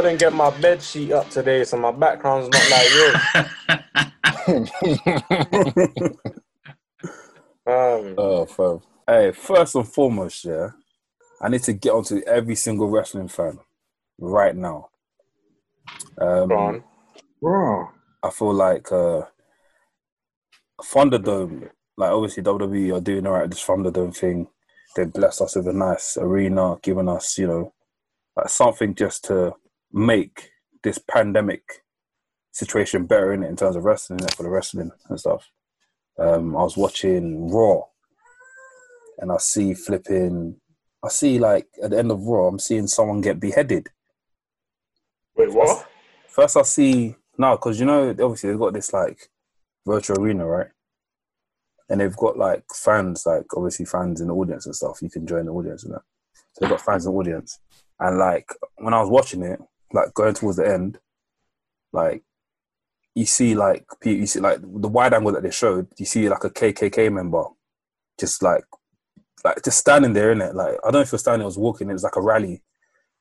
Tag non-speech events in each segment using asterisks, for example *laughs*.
couldn't get my bed sheet up today, so my background's not like yours. *laughs* um, Oh, fam. Hey, first and foremost, yeah, I need to get onto every single wrestling fan right now. Um. Bro. I feel like uh, Thunderdome, like obviously WWE are doing all right with this Thunderdome thing. They blessed us with a nice arena, giving us, you know, like something just to make this pandemic situation better in it in terms of wrestling for the wrestling and stuff. Um, I was watching Raw, and I see flipping. I see like at the end of Raw, I'm seeing someone get beheaded. Wait, what? First, I see no, because you know, obviously they've got this like virtual arena, right? And they've got like fans, like obviously fans in the audience and stuff. You can join the audience and that. So they've got fans in the audience, and like when I was watching it, like going towards the end, like you see like you see like the wide angle that they showed, you see like a KKK member, just like like just standing there in it. Like I don't know if you're standing, or was walking. It was like a rally.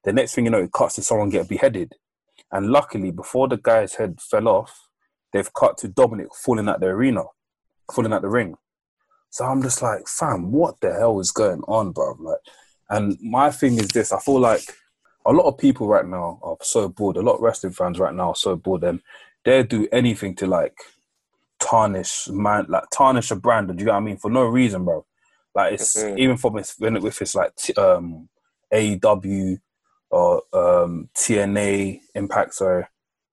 The next thing you know, it cuts to someone get beheaded. And luckily, before the guy's head fell off, they've cut to Dominic falling at the arena, falling at the ring. So I'm just like, fam, what the hell is going on, bro? Like, and my thing is this: I feel like a lot of people right now are so bored. A lot of wrestling fans right now are so bored, and they do anything to like tarnish man, like tarnish a brand. Do you know what I mean? For no reason, bro. Like it's Mhm. even from it's when it- if it's like t- um, AEW or um, TNA Impact, sorry,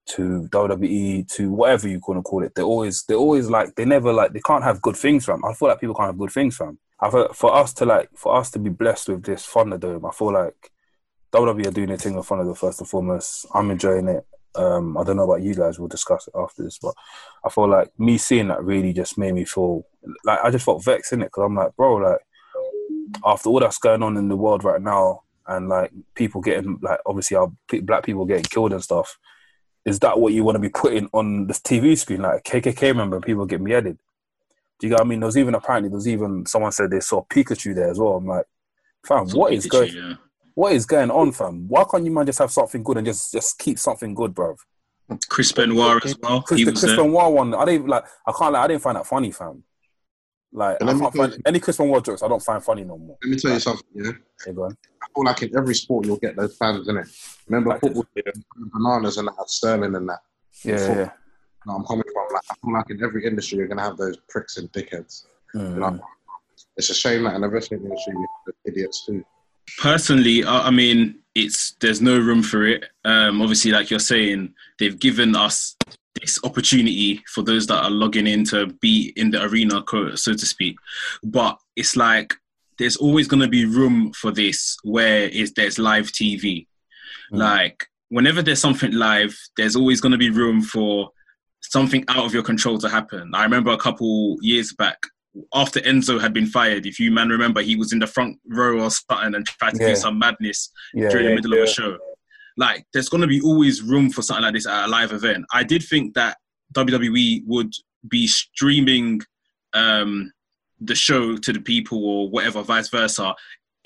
to WWE to whatever you want to call it. They always they always like they never like they can't have good things from. I feel like people can't have good things from. I feel for us to like for us to be blessed with this Thunderdome, I feel like WWE are doing their thing in front of the first and foremost. I'm enjoying it. Um, I don't know about you guys. We'll discuss it after this, but I feel like me seeing that really just made me feel like I just felt vexed in it because I'm like, bro, like after all that's going on in the world right now, and like people getting like obviously our black people getting killed and stuff, is that what you want to be putting on the TV screen? Like KKK member, people get beheaded. Do you what I mean? There's even apparently there's even someone said they saw Pikachu there as well. I'm like, fam, what is Pikachu, going? yeah. What is going on, fam? Why can't you man just have something good and just just keep something good, bro? Chris Benoit as well. Chris, He the was Chris there. Benoit one, I didn't like. I can't like. I didn't find that funny, fam. Like I can't find you- any Chris Benoit jokes. I don't find funny no more. Let me tell you something, yeah. Yeah, go on. I feel like in every sport you'll get those fans in it. Remember Like football, bananas and that, Sterling and that. Yeah, Football. yeah. No, I'm coming from. Like, I feel like in every industry you're gonna have those pricks and dickheads. Mm. You know, it's a shame that in the wrestling industry we have idiots too. Personally, I, I mean, it's there's no room for it. Um, obviously, like you're saying, they've given us this opportunity for those that are logging in to be in the arena, so to speak. But it's like there's always going to be room for this where is there's live TV. Mm. Like whenever there's something live, there's always going to be room for something out of your control to happen. I remember a couple years back after Enzo had been fired. If you man remember, he was in the front row or something and tried to Yeah. do some madness Yeah, during yeah. the middle of a show. Like, there's going to be always room for something like this at a live event. I did think that WWE would be streaming um, the show to the people or whatever, vice versa,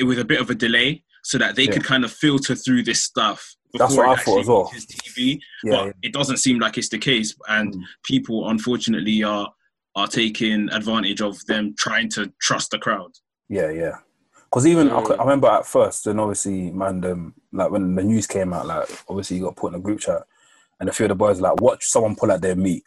with a bit of a delay so that they Yeah. could kind of filter through this stuff. That's before what it I thought as well. TV, Yeah, but it doesn't seem like it's the case, and Mm. people unfortunately are are taking advantage of them trying to trust the crowd. yeah, yeah. Because even I, Mm. I remember at first, and obviously, man, um, like when the news came out, like obviously you got put in a group chat, and a few of the boys were like watch someone pull out their meat,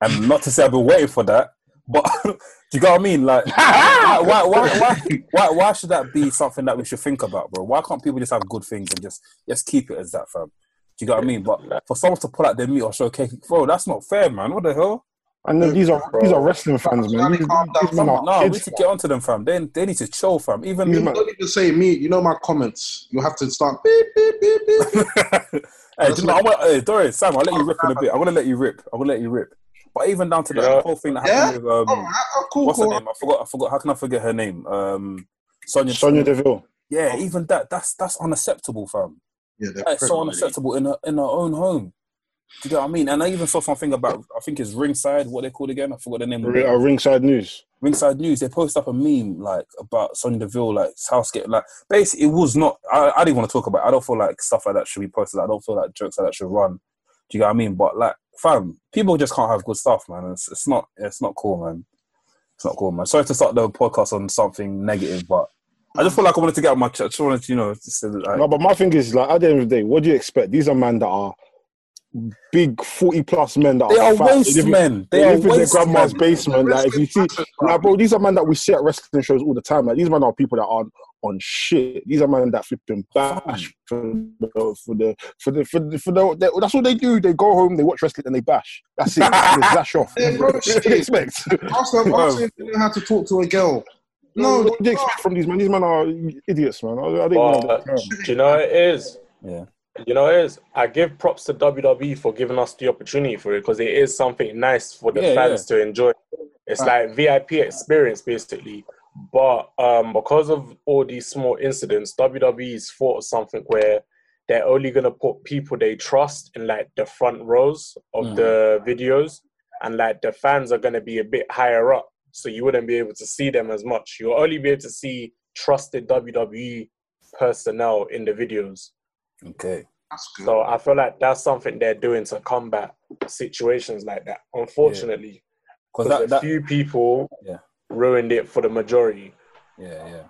and not to say I've been waiting for that, but *laughs* do you get what I mean? Like, *laughs* why, why, why, why, why, why should that be something that we should think about, bro? Why can't people just have good things and just just keep it as that, fam? Do you get what I mean? But for someone to pull out their meat or show cake, bro, that's not fair, man. What the hell? And then these are these are wrestling fans, man. These, Calm down, these men are No, we kids, need to get onto them, fam. They, they need to chill, fam. Even These me, man- Don't even say me. You know my comments. You have to start beep beep beep beep. beep. *laughs* hey, do you know, I want, hey, Doris, Sam, I'll let you rip in a bit. I'm gonna let you rip. I'm gonna let you rip. But even down to the Yeah. whole thing that Yeah? happened with um, All right, oh, cool, what's her name? I forgot. I forgot. How can I forget her name? Um, Sonia. Sonya Deville. Yeah, even that. That's that's unacceptable, fam. Yeah, they're That's so unacceptable in her in her own home. Do you know what I mean? And I even saw something about I think it's Ringside, what they called again. I forgot the name. of it. uh, ringside news. Ringside News, they posted up a meme like about Sonny Deville, like house get like basically it was not. I, I didn't want to talk about. it. I don't feel like stuff like that should be posted. I don't feel like jokes like that should run. Do you get what I mean? But like, fam, people just can't have good stuff, man. It's, it's not. It's not cool, man. It's not cool, man. Sorry to start the podcast on something negative, but I just feel like I wanted to get out my. I just wanted to, you know, just, like, No, but my thing is like at the end of the day, what do you expect? These are men that are big forty plus men that they are are fat. waste live in- men. They, They are live in their waste grandma's men. basement. Like if you see, like bro, these are men that we see at wrestling shows all the time. Like these men are people that aren't on shit. These are men that flipping bash for the for the for the for the, for the, they- that's what they do. They go home, they watch wrestling, and they bash. That's it. *laughs* they dash off. Yeah, bro, what do you expect? Ask them, ask them if know how to talk to a girl. No, what do you expect from these men? These men are idiots, man. I, I don't But know. do you know it is? Yeah. You know it is? I give props to WWE for giving us the opportunity for it because it is something nice for the Yeah, fans to enjoy. It's like VIP experience basically. But um, because of all these small incidents, WWE's thought of something where they're only gonna put people they trust in like the front rows of Mhm. the videos, and like the fans are gonna be a bit higher up, so you wouldn't be able to see them as much. You'll only be able to see trusted WWE personnel in the videos. Okay. that's good. So I feel like that's something they're doing to combat situations like that. Unfortunately, Because because that, a that few people Yeah. ruined it for the majority. yeah, yeah.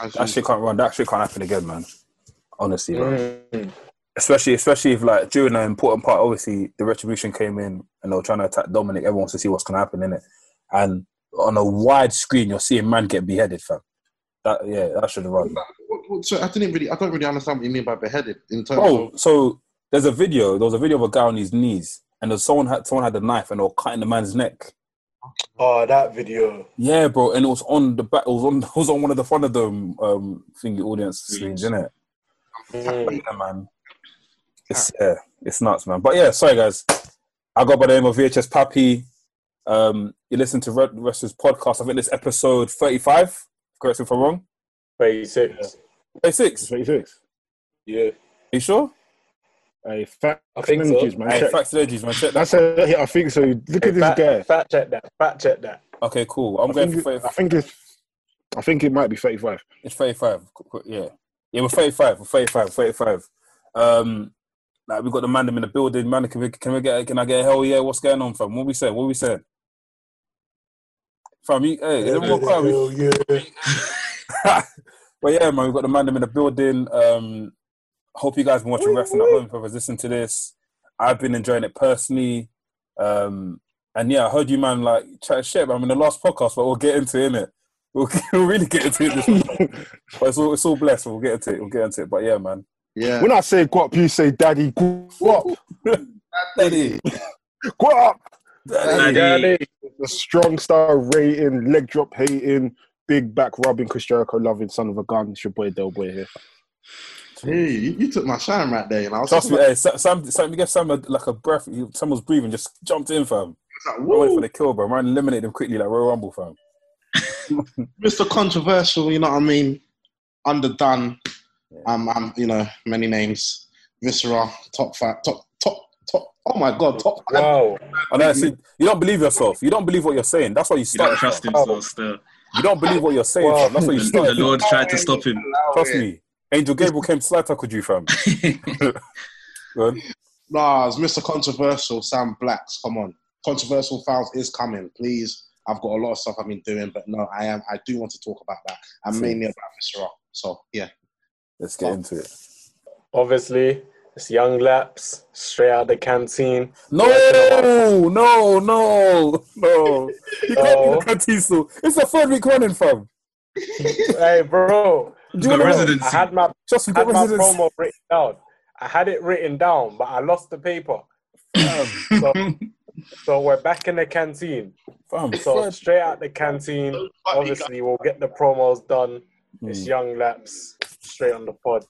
As That shit can't run. That shit can't happen again, man. Honestly, man. Mm. especially especially if like during an important part, obviously the retribution came in and they were trying to attack Dominic. Everyone wants to see what's gonna happen in it, and on a wide screen, you're seeing man get beheaded, fam. That yeah, that should have run. What- what- so I didn't really, I don't really understand what you mean by beheaded in terms Oh, of. so there's a video. There was a video of a guy on his knees, and there's someone had someone had a knife and they were cutting the man's neck. Oh, that video. Yeah, bro, and it was on the back. It was on. *laughs* It was on one of the front of the um thingy audience screens, innit? Mm. Yeah, man. It's yeah, it's nuts, man. But yeah, sorry guys. I got by the name of VHS Pappy. Um, you listen to Red Wrestlers podcast. I think this episode thirty-five. Correct me if I'm wrong. 36. Thirty-six. Are 26. Yeah. you sure? Hey, facts I think and so. energies, man. Hey, Check. facts and edges, man. Check that. That's a, yeah, I think so. Look at this fact, guy. fact check that. Fact check that. Okay, cool. I'm I going think, for it, I think it's. I think it might be 35. it's thirty-five. Qu- qu- Yeah, yeah, we're thirty-five. We're thirty-five. Thirty-five. Um, like we got the man in the building. Man, can we can we get can I get a hell yeah? What's going on, fam? What we saying? What we saying? Fam, you, hey, is everyone quiet? We- Hell yeah. *laughs* *laughs* but yeah, man, we've got the man in the building. Um, hope you guys been watching wrestling at home. Whoever's listening to this, I've been enjoying it personally. Um, and yeah, I heard you, man, like chat shit. I'm in the last podcast, but we'll get into it. Innit? We'll, *laughs* we'll really get into it. This one. *laughs* but it's all it's all blessed. We'll get into it. We'll get into it. But yeah, man. Yeah. When I say guap, you say daddy guap. Daddy, Guap. daddy. Daddy. The strong star rating, leg drop hating, big back rubbing, Chris Jericho loving, son of a gun. It's your boy Del Boy here. Hey, you, you took my shine right there. And I was Trust me, just hey, Sam, Sam, Sam, you give Sam a, like a breath. he- was breathing, just jumped in, fam. like, I went for the kill, bro. Man, eliminate them quickly like Royal Rumble, fam. *laughs* Mr. Controversial, you know what I mean? Underdone. Um, um, you know, many names. Viscera, top five, top, top, top. Oh my God, top five. Wow. I know. See, you don't believe yourself. You don't believe what you're saying. That's why you You don't trust fam. so still. You don't believe what you're saying. Well. That's why you The, the. Lord tried to stop him. Trust me. Angel Gabriel *laughs* came to slide tackle you, fam. *laughs* Go. Nah, it's Mr. Controversial, Sam Blacks. Come on. Controversial Files is coming. Please. I've got a lot of stuff I've been doing, but no, I am. I do want to talk about that, and See. mainly about Mr. Rock. So yeah, Let's get into it. Obviously, it's young laps, straight out the canteen. No, no, no, no. You can't No. be the canteen still. It's the third week running, fam. hey, bro. Do you got know what? residency. I had my Just got had my residency. promo written down. I had it written down, but I lost the paper. Fam, So, so we're back in the canteen. fam, So third- straight out the canteen. Obviously, we'll get the promos done. It's Mm. young laps straight on the pod.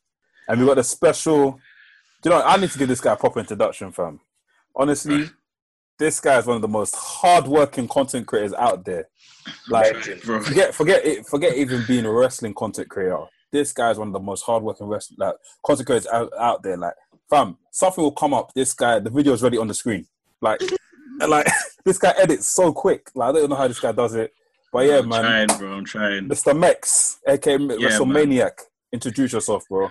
And we got a special. Do you know? I need to give this guy a proper introduction, fam. Honestly, this guy is one of the most hardworking content creators out there. Like, Legend. Forget, forget it, forget even being a wrestling content creator. This guy is one of the most hardworking wrestling like content creators out, out there. Like, fam, something will come up. This guy, the video is already on the screen. Like, *laughs* like *laughs* this guy edits so quick. Like, I don't know how this guy does it. But yeah, I'm man, trying, bro. I'm trying. Mr. Mex, aka WrestleManiac. Introduce yourself, bro.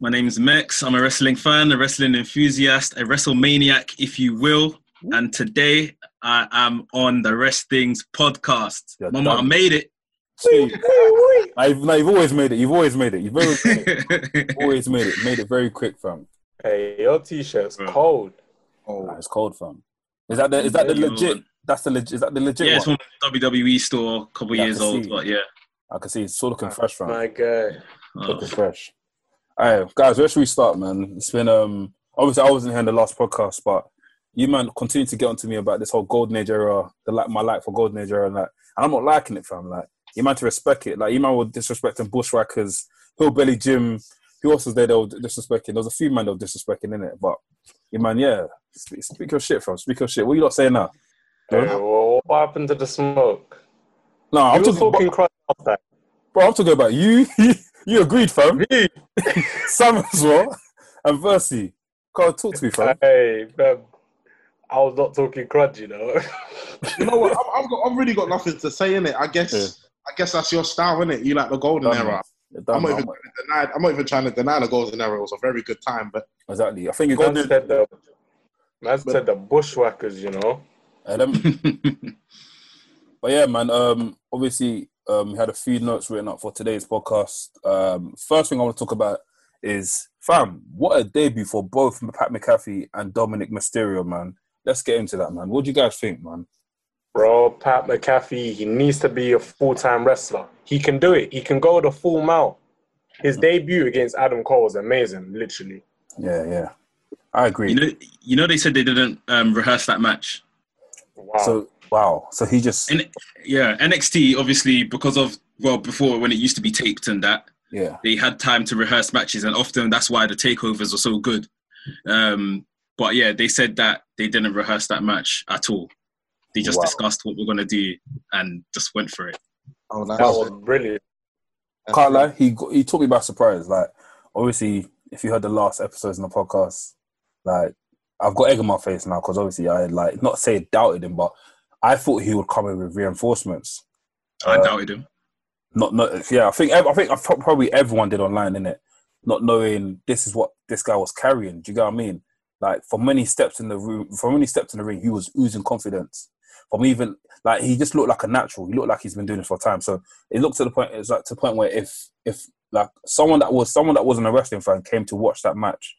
My name's Mex. I'm a wrestling fan, a wrestling enthusiast, a WrestleManiac, if you will. And today I am on the Wrestling's podcast. You're Mama, I made it. See, Nah, you've, nah, you've always made it. You've always made it. You've always made it. *laughs* always made it. Made it very quick, fam. Hey, your t-shirt's Bro. cold. Oh, Nah, it's cold, fam. Is that the is that the Yeah, legit? man. That's the legit. Is that the legit yeah, it's from WWE store, a couple Yeah, years old, see. but yeah. I can see it's still looking fresh, fam. My guy. Uh, Looking fresh. All right, guys, where should we start, man? It's been um obviously I wasn't here in the last podcast, but you man continue to get onto me about this whole golden age era, the like my like for golden age era, and that, and I'm not liking it, fam. Like you man to respect it. Like you man were disrespecting bushwhackers, hillbilly Jim. Who else was there? They were disrespecting. There was a few man that were disrespecting in it, but you man, yeah, speak, speak your shit, fam. Speak your shit. What you not saying now? Hey, well, what happened to the smoke? No, You I'm talking, talking crap last time. bro. I'm talking about you. *laughs* you agreed, fam. Me? *laughs* Sam as well, and Versi. Can't talk to me, fam. Hey, man. I was not talking crud, you know. *laughs* you know what? I've, I've, got, I've really got nothing to say in it. I guess. Yeah. I guess that's your style, innit? You like the golden Done, era. man. Done, I'm not even trying to deny. I'm not even trying to deny the golden era. It was a very good time, but Exactly. I think you Man got said the, man said the bushwhackers, you know. Them- *laughs* but yeah, man. Um, obviously, um, we had a few notes written up for today's podcast. Um, first thing I want to talk about is, fam, what a debut for both Pat McAfee and Dominic Mysterio, man. Let's get into that, man. What do you guys think, man? Bro, Pat McAfee, he needs to be a full-time wrestler. He can do it. He can go the full mile. His debut against Adam Cole was amazing, literally. Yeah, yeah. I agree. you know, you know, they said they didn't um, rehearse that match. Wow. So wow. So he just And yeah, NXT obviously because of well before when it used to be taped and that yeah. they had time to rehearse matches, and often that's why the takeovers are so good. Um, but yeah, they said that they didn't rehearse that match at all. They just Wow. discussed what we're gonna do and just went for it. oh, that that's, was brilliant. that's Can't lie, he got- he took me by surprise. Like obviously, if you heard the last episodes in the podcast, like I've got egg on my face now because obviously I like not say doubted him, but I thought he would come in with reinforcements. I Uh, doubted him. Not, not yeah. I think I think probably everyone did online in it, not knowing this is what this guy was carrying. Do you get what I mean? Like for many steps in the room, for many steps in the ring, he was oozing confidence. From even like he just looked like a natural. He looked like he's been doing this for a time. So it looked to the point. It's like to the point where if if like someone that was someone that wasn't a wrestling fan came to watch that match,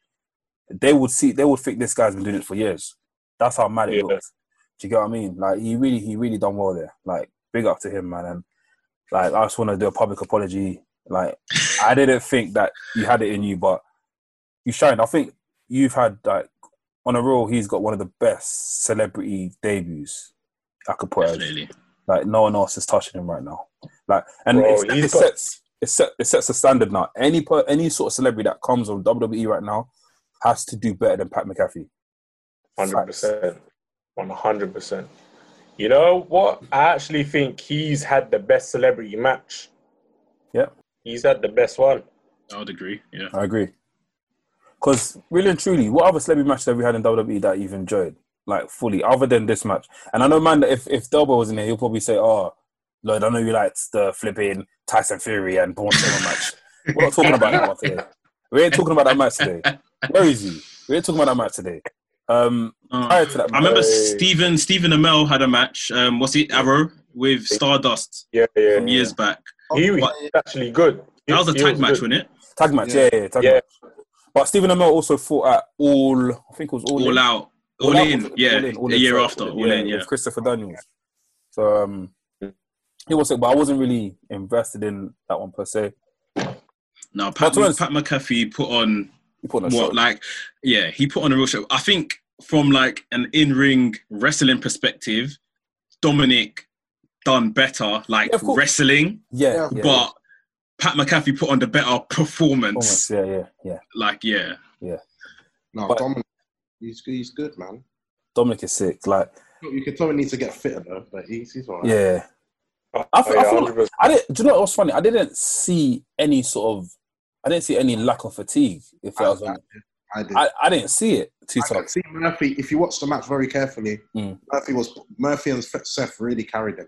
they would see they would think this guy's been doing it for years. That's how mad it Yeah. looked. Do you get what I mean? Like he really he really done well there. Like big up to him, man. And like I just want to do a public apology. Like I didn't think that you had it in you, but you shined. I think you've had like on a roll. He's got one of the best celebrity debuts I could put. as. Definitely. Like no one else is touching him right now. Like and Bro, it's- it got- sets it set it sets a standard now. Any per, any sort of celebrity that comes on WWE right now has to do better than Pat McAfee. Hundred percent, one hundred percent. You know what? I actually think he's had the best celebrity match. Yeah. he's had the best one. I would agree. Yeah. I agree. Because really and truly, what other celebrity match have we had in WWE that you've enjoyed, like fully, other than this match? And I know, man, that if if Delbo was in here, he'll probably say, "Oh, Lloyd, I know you liked the flipping Tyson Fury and Braun Strowman match. We're not talking about that one today. We ain't talking about that match today. Where is he? We ain't talking about that match today. Um, Uh, prior to that, I remember Hey. Stephen Stephen Amell had a match. Um, what's it? Arrow with Stardust Yeah, yeah. from years back. He Oh, was actually good. That was a He tag match, good. wasn't it? tag match, Yeah. yeah, yeah, tag Yeah. match. But Stephen Amell also fought at all. I think it was all, All in. out, all, Out in. was- Yeah, All In, All the In, year sorry, after, all in. Yeah. with Christopher Daniels. So um, he was, but I wasn't really invested in that one per se. No, Pat, But to be honest- Pat McAfee put on put on a what show. like yeah he put on a real show i think from like an in-ring wrestling perspective dominic done better like Yeah, wrestling yeah, Yeah, yeah, but pat mcafee put on the better performance performance, yeah, yeah, yeah. like yeah yeah. No, But- Dominic, he's good. He's good, man. Dominic is sick. Like, You could tell he needs to get fitter though, but he's he's alright. yeah. I feel- I yeah, feel 100%. I didn't. Do you know what's funny? I didn't see any sort of. I didn't see any lack of fatigue. If that was, I, I did. I, I didn't see it. Two I see Murphy. If you watch the match very carefully, Mm. Murphy was Murphy and Seth really carried him.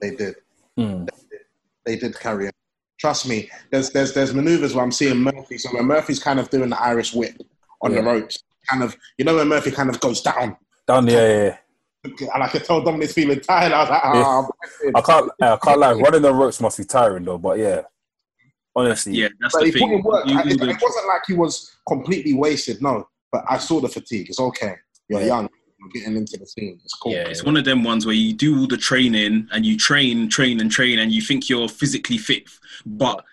They did. Mm. They did carry him. Trust me. There's there's there's maneuvers where I'm seeing Murphy. So when Murphy's kind of doing the Irish whip on the ropes, kind of you know when Murphy kind of goes down, Down yeah, yeah, yeah. and I could tell Dominic's feeling tired. I was like, ah, I can't. I can't lie. Running the ropes must be tiring though. But yeah, honestly, Yeah, that's but the he put in thing. work. You I- It, it wasn't like he was completely wasted. No, but I saw the fatigue. It's okay. You're Yeah. young. You're getting into the scene. It's cool. Yeah, it's one of them ones where you do all the training and you train, train, and train, and you think you're physically fit, but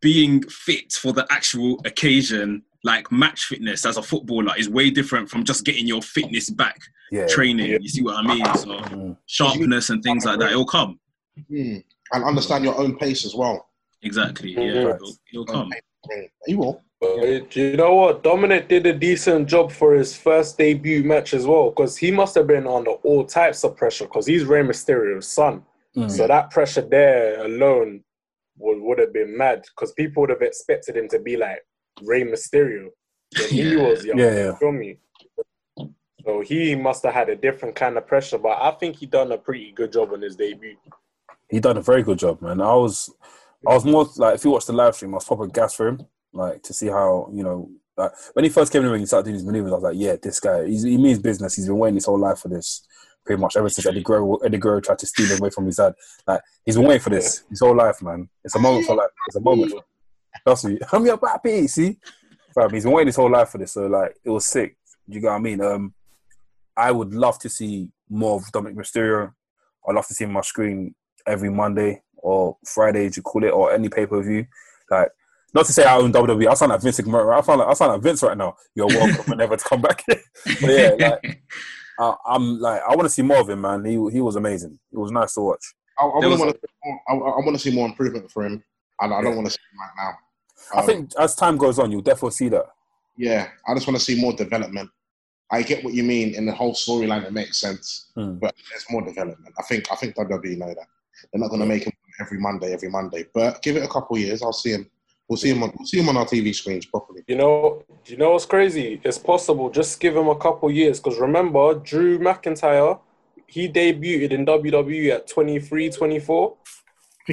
being fit for the actual occasion, like match fitness as a footballer, is way different from just getting your fitness back yeah. training. Yeah. You see what I mean? So Mm. sharpness and things like that, it'll come. Hmm. And understand your own pace as well. Exactly. Yeah, it'll, it'll come. You will. But do you know what? Dominic did a decent job for his first debut match as well, because he must have been under all types of pressure, because he's Rey Mysterio's son. Mm. So that pressure there alone would, would have been mad, because people would have expected him to be like Rey Mysterio when he was young. Yeah, yeah. You feel me? So he must have had a different kind of pressure, but I think he done a pretty good job on his debut. he done a very good job, man. I was, I was more like if you watch the live stream, I was proper gas for him, like to see how you know. Like, when he first came in the ring, he started doing his maneuvers. I was like, "Yeah, this guy, he means business. He's been waiting his whole life for this, pretty much ever since Eddie Guerrero, Eddie Guerrero tried to steal him away from his dad. Like, he's been waiting for this his whole life, man. It's a moment for like, it's a moment. Trust me, *laughs* I'm your papi. See, Fam, he's been waiting his whole life for this. So like, it was sick. You get what I mean? Um, I would love to see more of Dominic Mysterio. I'd love to see him on my screen every Monday or Friday, as you call it, or any pay per view. Like, not to say I own WWE. I sound like Vince McMahon. I sound like I sound like Vince right now. You're welcome whenever to come back. *laughs* but yeah, like, *laughs* I, I'm like I want to see more of him, man. He he was amazing. It was nice to watch. I, I want to. I, I want to see more improvement for him. I, I don't want to see him right now. I Um, think as time goes on, you'll definitely see that. Yeah, I just want to see more development. I get what you mean in the whole storyline. It makes sense, Hmm. but there's more development. I think. I think WWE know that they're not going to make him every Monday, every Monday. But give it a couple years, I'll see him. We'll see him on. We'll see him on our TV screens properly. You know, you know what's crazy? It's possible. Just give him a couple years. Because remember, Drew McIntyre, he debuted in WWE at 23, 24.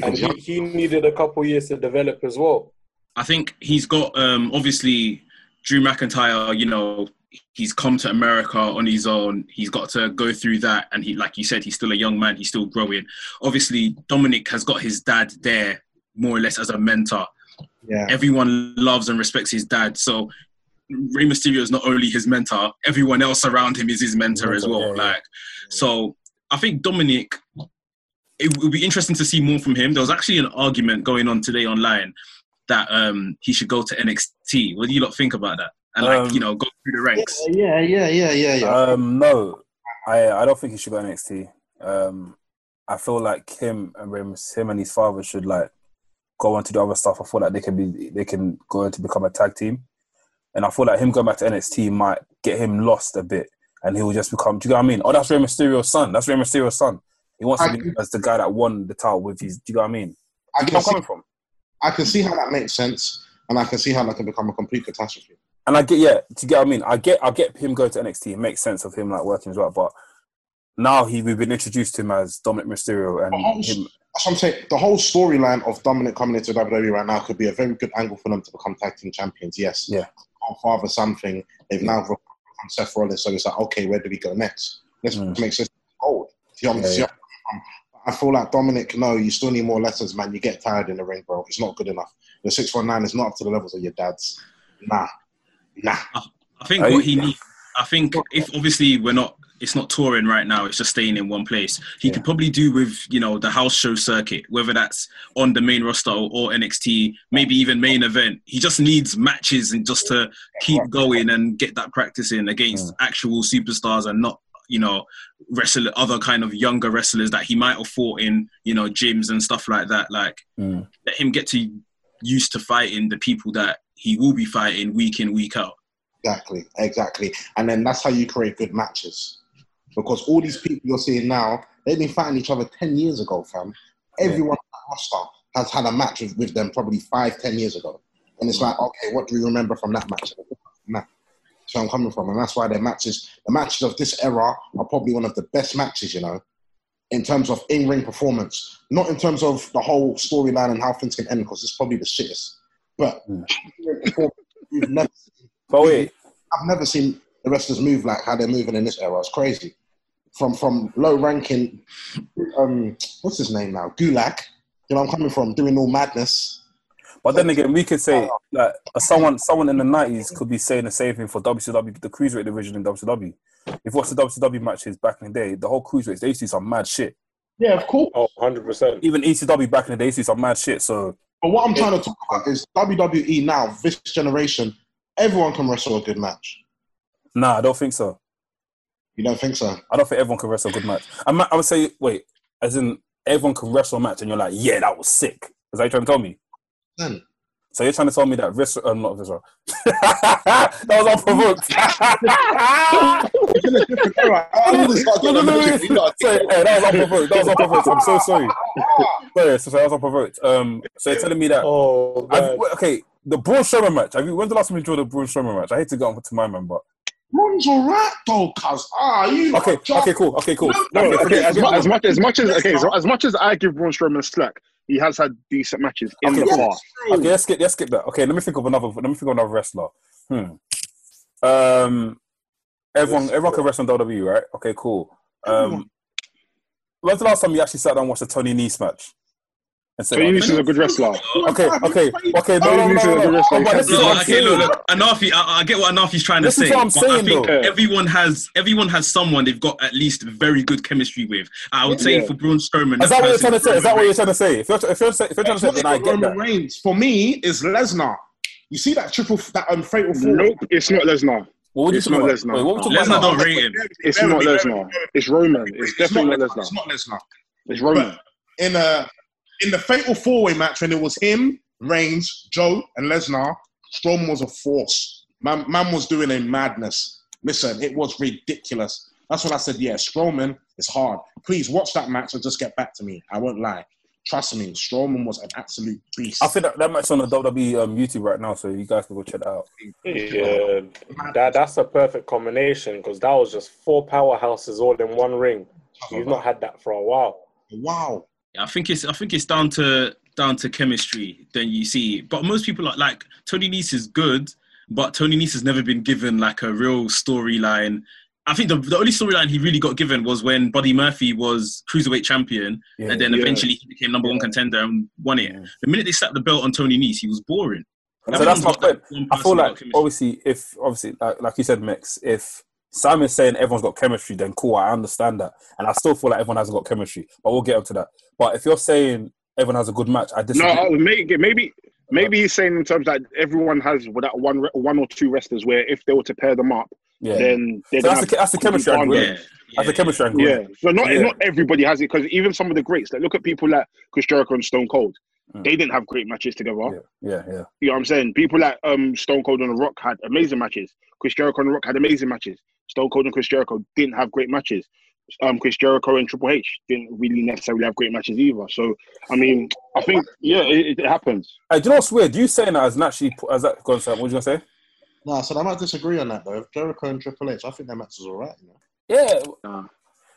And he, he needed a couple years to develop as well. I think he's got um, obviously Drew McIntyre. You know, he's come to America on his own. He's got to go through that, and he, like you said, he's still a young man. He's still growing. Obviously, Dominic has got his dad there more or less as a mentor. Yeah, Everyone loves and respects his dad. So Rey Mysterio is not only his mentor, everyone else around him is his mentor as well. Yeah, yeah. Like, so I think Dominic. It would be interesting to see more from him. There was actually an argument going on today online that um, he should go to NXT. What do you lot think about that? And like, Um, you know, go through the ranks. yeah, yeah, yeah, yeah, yeah. Um, no, I I don't think he should go to NXT. Um, I feel like him and Rams, him and his father should like go on to do other stuff. I feel like they can be they can go on to become a tag team, and I feel like him going back to NXT might get him lost a bit, and he will just become. Do you know what I mean? Oh, that's Rey Mysterio's son. That's Rey Mysterio's son. He wants to I be as the guy that won the title with his. Do you know what I mean? I Do you know can see, coming from? I can see how that makes sense, and I can see how that can become a complete catastrophe. And I get yeah, to get what I mean, I get I get him going to NXT. It makes sense of him like working as well, but now he we've been introduced to him as Dominic Mysterio and Oh, him. That's what I'm saying. The whole storyline of Dominic coming into WWE right now could be a very good angle for them to become tag team champions. Yes. Yeah. Father something. They've now become Seth Rollins, so it's like, okay, where do we go next? This Mm. makes sense. Gold. See what I'm- Yeah, I'm- I feel like Dominic, no, you still need more lessons, man. You get tired in the ring, bro. It's not good enough. Your 619 is not up to the levels of your dad's. Nah. Nah. I think Are what he needs. I think if obviously we're not, it's not touring right now. It's just staying in one place. He Yeah. could probably do with you know the house show circuit, whether that's on the main roster or, or NXT, maybe even main event. He just needs matches and just to keep going and get that practice in against actual superstars and not you know wrestle other kind of younger wrestlers that he might have fought in you know gyms and stuff like that. Like Mm. let him get to used to fighting the people that he will be fighting week in week out. Exactly, exactly. And then that's how you create good matches. Because all these people you're seeing now, they've been fighting each other 10 years ago, fam. Everyone on that roster has had a match with, with them probably five, ten years ago. And it's mm. like, okay, what do we remember from that match? Nah. So I'm coming from, and that's why their matches, the matches of this era, are probably one of the best matches. You know, in terms of in-ring performance, not in terms of the whole storyline and how things can end, because it's probably the shittest. But we've never, *laughs* But wait, I've never seen the wrestlers move like how they're moving in this era. It's crazy. From from low ranking, um, what's his name now? Gulak. You know, I'm coming from doing all madness. but then again, we could say like uh, someone someone in the nineties could be saying the same thing for WCW, the cruiserweight division in WCW. If you watch the WCW matches back in the day, the whole cruiserweights they used to do some mad shit. Yeah, of course. Oh, 100%. Even ECW back in the day used to do some mad shit. So But what I'm trying to talk about is WWE now, this generation, everyone can wrestle a good match. nah, I don't think so. You don't think so? I don't think everyone can wrestle a good match. I might, I would say, wait, as in everyone can wrestle a match, and you're like, yeah, that was sick. Is that what you're trying to tell me? So you're trying to tell me that Viscera, um, not Viscera. *laughs* that was unprovoked. *laughs* no, no, no, no. Sorry, hey, that was unprovoked. That was unprovoked. I'm so sorry. Sorry, so, that was unprovoked. Um, so you're telling me that? Oh, Have, man. okay, the Braun Strowman match. Have you? When's the last time you drew the Braun Strowman match? I hate to go on to my man, but Braun's alright though, cuz. Ah, you okay, okay, cool, okay, cool. No, Okay, okay, as, mu- as much as much as okay, so as much as I give Braun Strowman slack, he has had decent matches in Okay, the yeah. past. Okay, let's skip. Let's skip that. Okay, let me think of another. Let me think of another wrestler. Hmm. Um, everyone, everyone can wrestle in WWE, right? Okay, cool. Um, when's the last time you actually sat down and watched a Tony Nese match? And said, Tony is a good wrestler. okay, *laughs* okay, okay. No, no, no, Tony Nese is a no, good wrestler. Oh, but this is what I'm okay, saying. look, look, *laughs* Anafi, I, I get what Anafi's trying This to is say. what I'm but I saying, think though. everyone has everyone has someone they've got at least very good chemistry with. I would say Yeah. for Braun Strowman. Is that what you're trying to say? Is that what you're trying to say? If you're, if you're, if you're trying to say, then I get Roman that. Reigns. For me, is Lesnar. You see that triple, that um, fatal four? Nope, it's not Lesnar. What would you It's talking not about? Lesnar. Wait, what we talking Lesnar about? don't now? rate him. It's Bear not with me, bear Lesnar. It's Roman. It's definitely not Lesnar. Lesnar. It's not Lesnar. It's Roman. in a in the fatal four way match when it was him, Reigns, Joe, and Lesnar, Strowman was a force. Man, man was doing a madness. Listen, it was ridiculous. That's when I said, yeah, Strowman is hard. Please watch that match and just get back to me. I won't lie. Trust me, Strowman was an absolute beast. I think that, that match on the WWE um, YouTube right now, so you guys can go check that out. Yeah, that, that's a perfect combination because that was just four powerhouses all in one ring. You've not had that for a while. wow. I think it's I think it's down to down to chemistry. Then you see, but most people are like Tony Nese is good, but Tony Nese has never been given like a real storyline. I think the, the only storyline he really got given was when Buddy Murphy was cruiserweight champion, Yeah. and then Yeah. eventually he became number one contender and won it. Yeah. The minute they slapped the belt on Tony Nese, he was boring. So that's my point. that I feel like obviously, if obviously like, like you said, Mix, if Simon's saying everyone's got chemistry, then cool, I understand that, and I still feel like everyone hasn't got chemistry. But we'll get up to that. But if you're saying everyone has a good match, I disagree. uh, maybe maybe maybe he's saying in terms that everyone has that one one or two wrestlers where if they were to pair them up, yeah, then they're So gonna that's the- that's the chemistry complete angle, yeah, that's the yeah. chemistry angle. Yeah, so not Yeah. not everybody has it because even some of the greats, like look at people like Chris Jericho and Stone Cold, Mm. they didn't have great matches together. yeah, yeah, yeah. You know what I'm saying? People like um Stone Cold and The Rock had amazing matches. Chris Jericho and The Rock had amazing matches. Stone Cold and Chris Jericho didn't have great matches. Um, Chris Jericho and Triple H didn't really necessarily have great matches either. So, I mean, I think yeah, it, it happens. Hey, do you know what's weird? You saying that as naturally as that. Go on, What was you gonna say? No, so I might disagree on that though. Jericho and Triple H, I think their match is all right. You know? Yeah,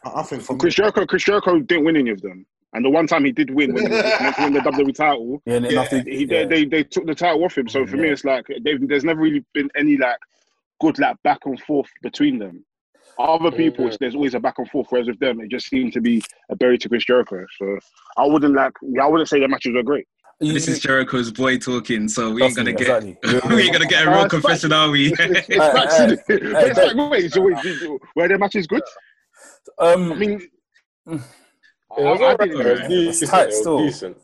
I, I think for Chris Jericho, Chris Jericho didn't win any of them. And the one time he did win, when he was win the *laughs* WWE title, yeah, Yeah, nothing. he, yeah. they, they they took the title off him. So for me, it's like there's never really been any like good like back and forth between them. Other people, there's always a back and forth. Whereas with them, it just seemed to be a berry to Chris Jericho. So I wouldn't like, I wouldn't say their matches were great. This is Jericho's boy talking, so we ain't Trust gonna get exactly. *laughs* we ain't gonna get a Uh, real it's confession, are we? It's Hey, facts, hey, isn't it? But hey, it's like, wait, so wait, did- were their matches good? Um, I mean, It was I- I think- It was It's decent. It was still. decent.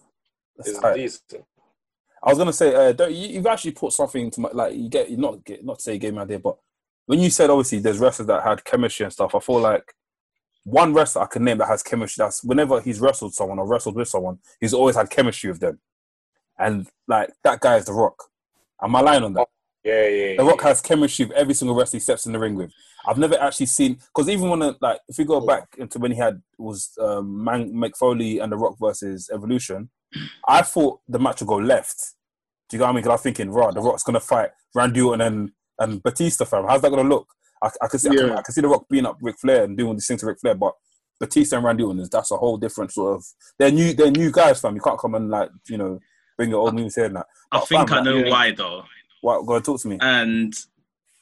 it's It's tight. decent. I was gonna say, uh, don't, you, you've actually put something to my like you get you not get not to say game idea, but when you said obviously there's wrestlers that had chemistry and stuff, I feel like one wrestler I can name that has chemistry. That's whenever he's wrestled someone or wrestled with someone, he's always had chemistry with them, and like that guy is The Rock. Am I lying on that? Yeah, yeah. The yeah. Rock has chemistry with every single wrestler he steps in the ring with. I've never actually seen because even when uh, like if we go back into when he had was um, Man Mick Foley and The Rock versus Evolution, I thought the match would go left. Do you know what I mean? Because I was thinking, right, The Rock's gonna fight Randy Orton and and Batista, fam. How's that gonna look? I, I can see, I, can, I can see the Rock being up Ric Flair and doing all these things to Ric Flair, but Batista and Randy Orton is that's a whole different sort of. They're new. They're new guys, fam. You can't come and like you know bring your old moves here and that. I But, think fam, I know like, why though, What? Go and talk to me. and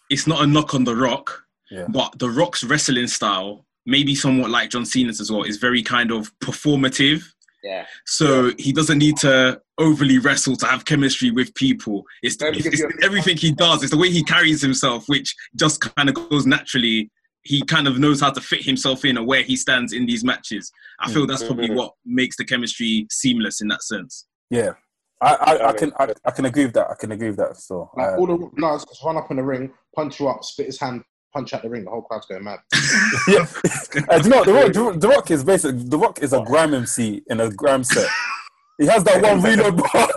it's not a knock on the Rock, Yeah. but the Rock's wrestling style, maybe somewhat like John Cena's as well, is very kind of performative. Yeah. So he doesn't need to overly wrestle to have chemistry with people. It's, No, it's, it's everything he does. It's the way he carries himself, which just kind of goes naturally. He kind of knows how to fit himself in and where he stands in these matches. I feel that's probably Mhm. what makes the chemistry seamless in that sense. Yeah, I, I, I can I, I can agree with that. I can agree with that. So Like uh, all the bloods just run up in the ring, punch you up, spit his hand, punch out the ring. The whole crowd's going mad. *laughs* *laughs* yeah, uh, do you know the Rock, the, the Rock is basically the Rock is a grime MC in a grime set. He has that one reload *laughs* bar.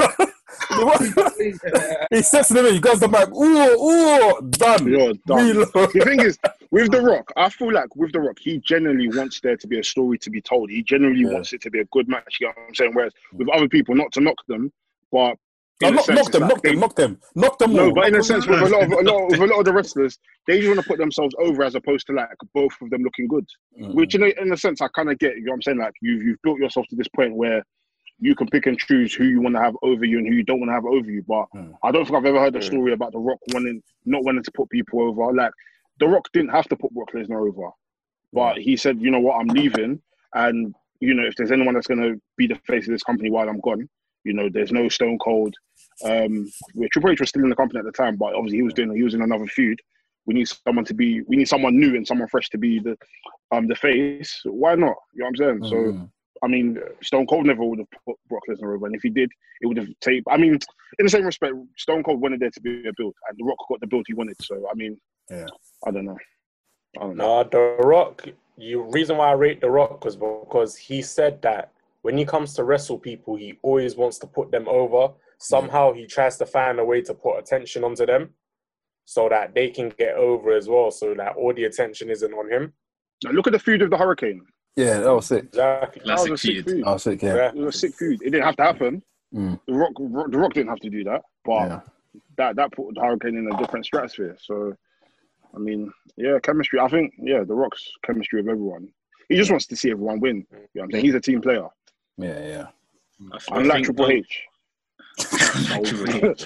The Rock- he steps in the ring, he goes the mic, ooh, ooh, done. You're done. Reload. the thing is, with The Rock, I feel like with The Rock, he genuinely wants there to be a story to be told. He genuinely Yeah. wants it to be a good match. You know what I'm saying? Whereas with other people, not to knock them, but No, in a knock, knock them, like knock they- them, knock them, knock them No, all. but in a them sense, with a all. lot of a lot, with a lot of the wrestlers, they just want to put themselves over as opposed to like both of them looking good. Mm. Which, in a, in a sense, I kind of get. You know what I'm saying? Like you've you've built yourself to this point where you can pick and choose who you want to have over you and who you don't want to have over you. But Mm. I don't think I've ever heard a Mm. story about The Rock wanting not wanting to put people over. Like The Rock didn't have to put Brock Lesnar over, but he said, you know what, I'm leaving, and you know if there's anyone that's going to be the face of this company while I'm gone, you know, there's no Stone Cold. Um, where Triple H was still in the company at the time, but obviously he was doing he was in another feud. We need someone to be, we need someone new and someone fresh to be the um the face. Why not? You know what I'm saying? So Mm. I mean, Stone Cold never would have put Brock Lesnar over, and if he did, it would have taken. I mean, in the same respect, Stone Cold wanted there to be a build, and The Rock got the build he wanted. So I mean, Yeah. I don't know. I don't know. Nah, The Rock. You reason why I rate The Rock was because he said that when he comes to wrestle people, he always wants to put them over. Somehow he tries to find a way to put attention onto them, so that they can get over as well. So that all the attention isn't on him. Now, look at the feud of the Hurricane. Yeah, that was sick. Exactly. That was a sick feud. feud. That was sick. Yeah. Yeah. It was a sick feud. It didn't have to happen. Mm. The Rock, Rock, the Rock didn't have to do that, but Yeah. that that put the Hurricane in a different stratosphere. So, I mean, yeah, chemistry. I think yeah, The Rock's chemistry with everyone. He just wants to see everyone win. You know what I'm saying? He's a team player, Yeah, yeah. I, I unlike Triple H. *laughs* Triple *laughs* H.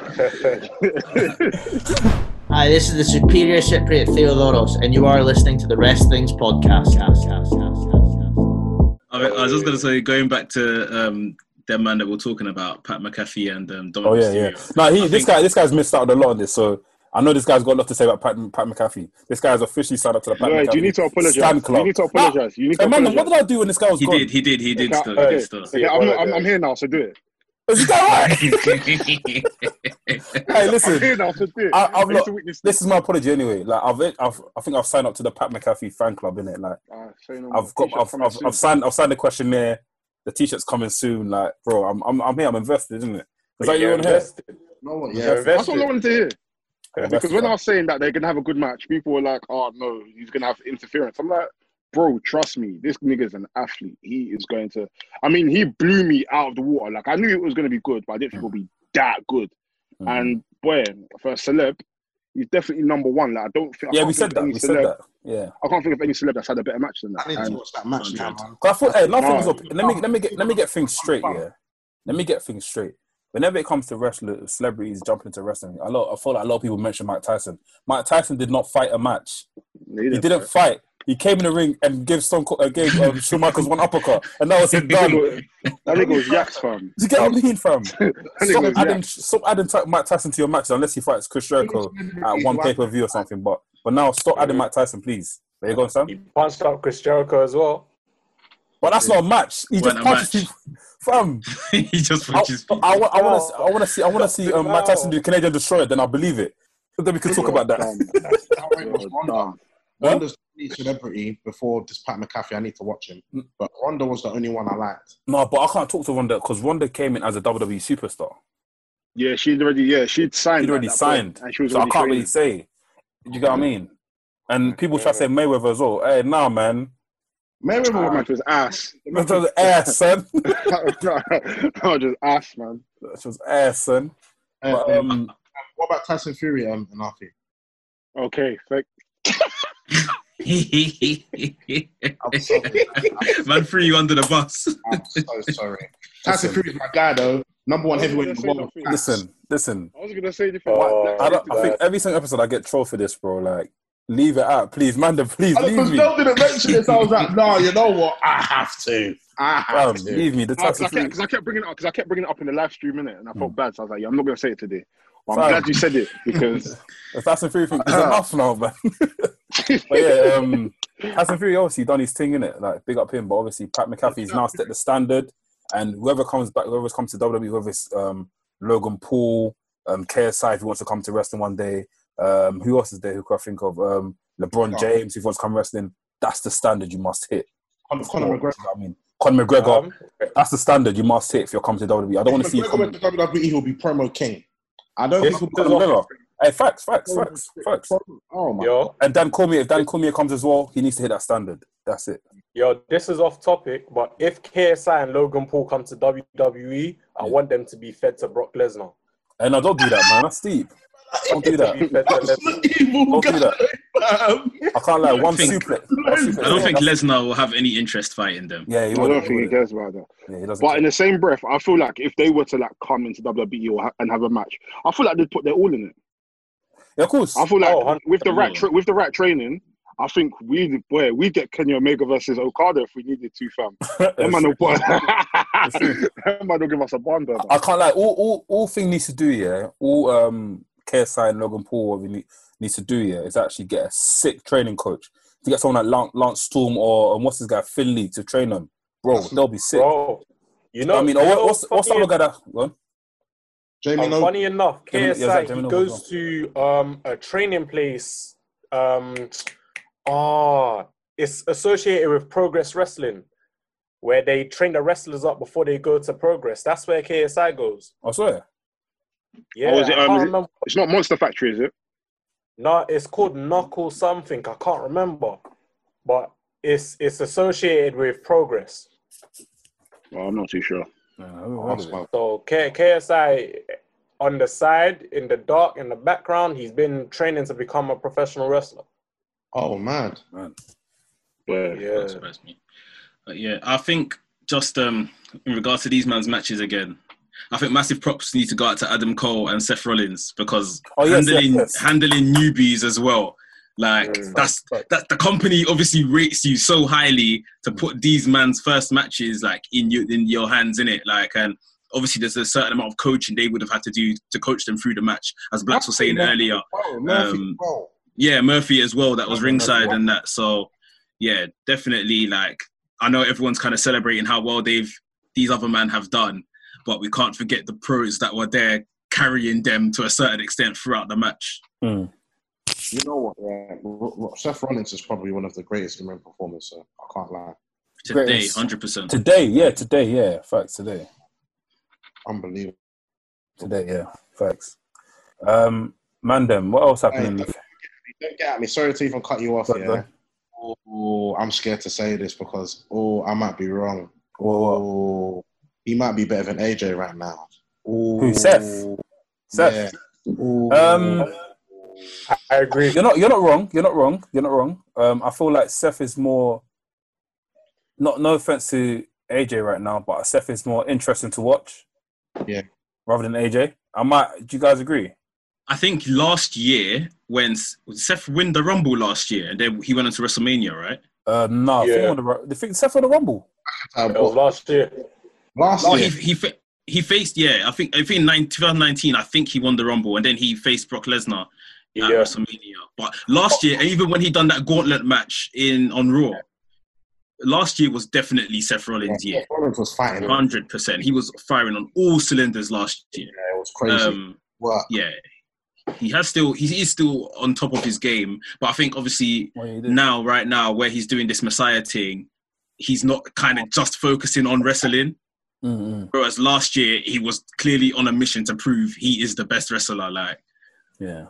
Hi, this is the Superior Cypriot Theodoros, and you are listening to the Wrestling's podcast. I, I was just gonna say, going back to um, that man that we're talking about, Pat McAfee and um, Oh Dominic yeah, yeah. Mysterio. No, he I this think- guy this guy's missed out on a lot on this. So I know this guy's got a lot to say about Pat, Pat McAfee. This guy's officially signed up to the Pat No, McAfee do you need to apologize? Stan You need to apologize. You need to Hey, man, what did I do when this guy was He gone? did, he did, he did. Okay, Still, he did still. Okay, I'm, not, I'm, I'm here now, so do it. Is that right? *laughs* Hey, I'm listen. here now, so do it. I- I, I've need not- to witness This is my apology anyway. Like I've, I've I think I've signed up to the Pat McAfee fan club in it. Like Uh, say no more. I've got T-shirt I've, I've. I've signed I've signed the questionnaire. The t-shirt's coming soon. Like bro, I'm I'm, I'm here. I'm invested, isn't it? Is that you on here? invested. No one, Yeah, yeah. That's what I wanted to hear. Because when I fam. was saying that they're gonna have a good match, people were like, "Oh no, he's gonna have interference." I'm like, "Bro, trust me, this nigga's an athlete. He is going to." I mean, he blew me out of the water. Like I knew it was gonna be good, but I didn't think it would be that good. Mhm. And boy, for a celeb, he's definitely number one. Like I don't think. I yeah, we said that. any We said celeb- that. Yeah. I can't think of any celeb that's had a better match than that. I need to And watch that match now, I thought, hey, nothing Nah. is up. Let me let me get let me get things straight. Yeah, let me get things straight. Whenever it comes to wrestlers, celebrities jumping into wrestling, a lot I feel like a lot of people mention Mike Tyson. Mike Tyson did not fight a match. he He didn't fight. He came in the ring and gave Stone Cold, uh, gave um, *laughs* Shawn Michaels one uppercut, and that was it done. Do *laughs* That nigga was yaks, fam. you get what I mean, fam? *laughs* That nigga Stop adding, yaks. stop adding Ty- Mike Tyson to your matches unless he fights Chris Jericho at one pay per view or something. But but now stop adding Mike Tyson, please. There you go, Sam. He punched up Chris Jericho as well. But that's not a match. He just Wasn't a punches match. people, fam. he just I, punches people. I, want to see. I want to see. I want to see um, Mike Tyson do Canadian Destroyer. Then I'll believe it. Then we can talk about that. Dumb. Was You're Ronda? dumb. Ronda's the only celebrity before this Pat McAfee. I need to watch him. Mm. But Ronda was the only one I liked. No, but I can't talk to Ronda because Ronda came in as a WWE superstar. Yeah, she'd already. Yeah, she'd signed. She'd already that point, and she was so I can't really training. say. You get what I mean? And people try to say Mayweather as well. Hey, nah, man. Mayweather That was match was ass. That was ass, son. *laughs* that was just ass, man. That was ass, son. Uh, But, um, um, what about Tyson Fury um, and Arthur? Okay, *laughs* thank. Man, threw you under the bus. I'm so sorry. Tyson Fury is my guy, though. Number one heavyweight in the world. Listen, listen. I was gonna say different. Oh, I, don't, I think every single episode I get trolled for this, bro. Like, leave it out, please, Manda. *laughs* Please And leave because me. Bill didn't mention this, I was like, no, you know what? I have to. I have Fam, to. leave me. The Because Tyson I, kept- I kept bringing it up because I kept bringing it up in the live stream minute, and I felt Mm. bad. So I was like, "Yeah, I'm not gonna say it today." But I'm glad you said it because *laughs* The Tyson Fury thing is enough now, man. *laughs* but yeah, um, Tyson Fury obviously done his thing in it. Like, big up him. But obviously, Pat McAfee's now set the standard, and whoever comes back, whoever's comes to WWE, whether it's um, Logan Paul, um, KSI if he wants to come to wrestling one day. Um, who else is there? Who can I think of? Um, LeBron Oh. James if he wants to come wrestling. That's the standard you must hit. Conor, Conor You know McGregor. I mean, Conor McGregor. Um, That's the standard you must hit if you're coming to WWE. I don't want to see you McGregor went to WWE, he'll be promo king. I don't This think is he'll be off- McGregor. Hey, facts, facts, facts, facts. Oh my Yo, And Dan Cormier, if Dan Cormier comes as well, he needs to hit that standard. That's it. yo, this is off topic, but if KSI and Logan Paul come to WWE, I Yeah. want them to be fed to Brock Lesnar. And I don't do that, man. That's deep. Don't do that. Be fed to That's Lesnar. evil Don't do guy. that. I can't lie. One think- suplex. one suplex. I don't think Lesnar will have any interest fighting them. Yeah, he I don't think he cares about that. Yeah. But care. in the same breath, I feel like if they were to like come into WWE or ha- and have a match, I feel like they'd put their all in it. yeah, of course. I feel like Oh, with the right tra- with the right training, I think we boy we get Kenny Omega versus Okada if we needed to, fam. *laughs* That man will put. *laughs* true. that give us a bond, brother. I can't like All, all, all thing needs to do, yeah. All um, KSI and Logan Paul what we need, needs to do, here is actually get a sick training coach. To get someone like Lance, Lance Storm or um, what's this guy Finlay to train them, bro. They'll be sick. Bro, you know, I mean, or what, what's what's the funny other guy that? Go. Jamie Um, Noble. funny enough, Jamie- yeah, KSI he Noble as goes to um a training place. Um, ah, it's associated with Progress Wrestling, where they train the wrestlers up before they go to Progress. That's where KSI goes. I swear. Yeah, is it, um, is it- It's not Monster Factory, is it? No, it's called Knuckle something. I can't remember, but it's it's associated with Progress. Oh, I'm not too sure. Yeah, I haven't heard That's of it. wild. So K- KSI on the side, in the dark, in the background, he's been training to become a professional wrestler. Oh, mad. Man. But Yeah. Don't me. But yeah, I think just um in regards to these man's matches again, I think massive props need to go out to Adam Cole and Seth Rollins because Oh, yes, handling yes, yes. handling newbies as well. Like Mm. that's that the company obviously rates you so highly to put these man's first matches like in your in your hands in it. Like and obviously there's a certain amount of coaching they would have had to do to coach them through the match, as Blacks were saying earlier. Oh, Murphy. Um, bro. Yeah, Murphy as well. That was ringside and that. So yeah, definitely. Like I know everyone's kind of celebrating how well they've these other men have done, but we can't forget the pros that were there carrying them to a certain extent throughout the match. Mm. You know what? Yeah, R- R- Seth Rollins is probably one of the greatest in ring performers. So I can't lie. Today, hundred percent. Today, yeah, today, yeah, facts. Today, Unbelievable. today, yeah, facts. Um, Mandem, what else happening? Hey, Don't get at me. Sorry to even cut you off. Go- Yeah. Oh, I'm scared to say this because oh, I might be wrong. What, what? Oh, he might be better than AJ right now. Oh, Who, Seth? Seth? Yeah. Um, I, I agree. You're not. You're not wrong. You're not wrong. You're not wrong. Um, I feel like Seth is more. Not no offense to AJ right now, but Seth is more interesting to watch. Yeah. Rather than AJ, I might. Do you guys agree? I think last year when Seth win the Rumble last year, and then he went into WrestleMania, right? Uh, no. I think Yeah. the, the thing Seth on the Rumble. Uh, It was last year. Last Oh, year, he he fa- he faced yeah. I think I think in 2019, I think he won the Rumble, and then he faced Brock Lesnar at Yeah. WrestleMania. But last year, even when he done that gauntlet match in on Raw, last year was definitely Seth Rollins' year. Seth Rollins was fighting. Hundred percent. He was firing on all cylinders last year. it was crazy. Um, What? yeah, he has still he is still on top of his game. But I think obviously What now, right now, where he's doing this Messiah thing, he's not kind of just focusing on wrestling. Mm-mm. Whereas last year he was clearly on a mission to prove he is the best wrestler. Like Yeah.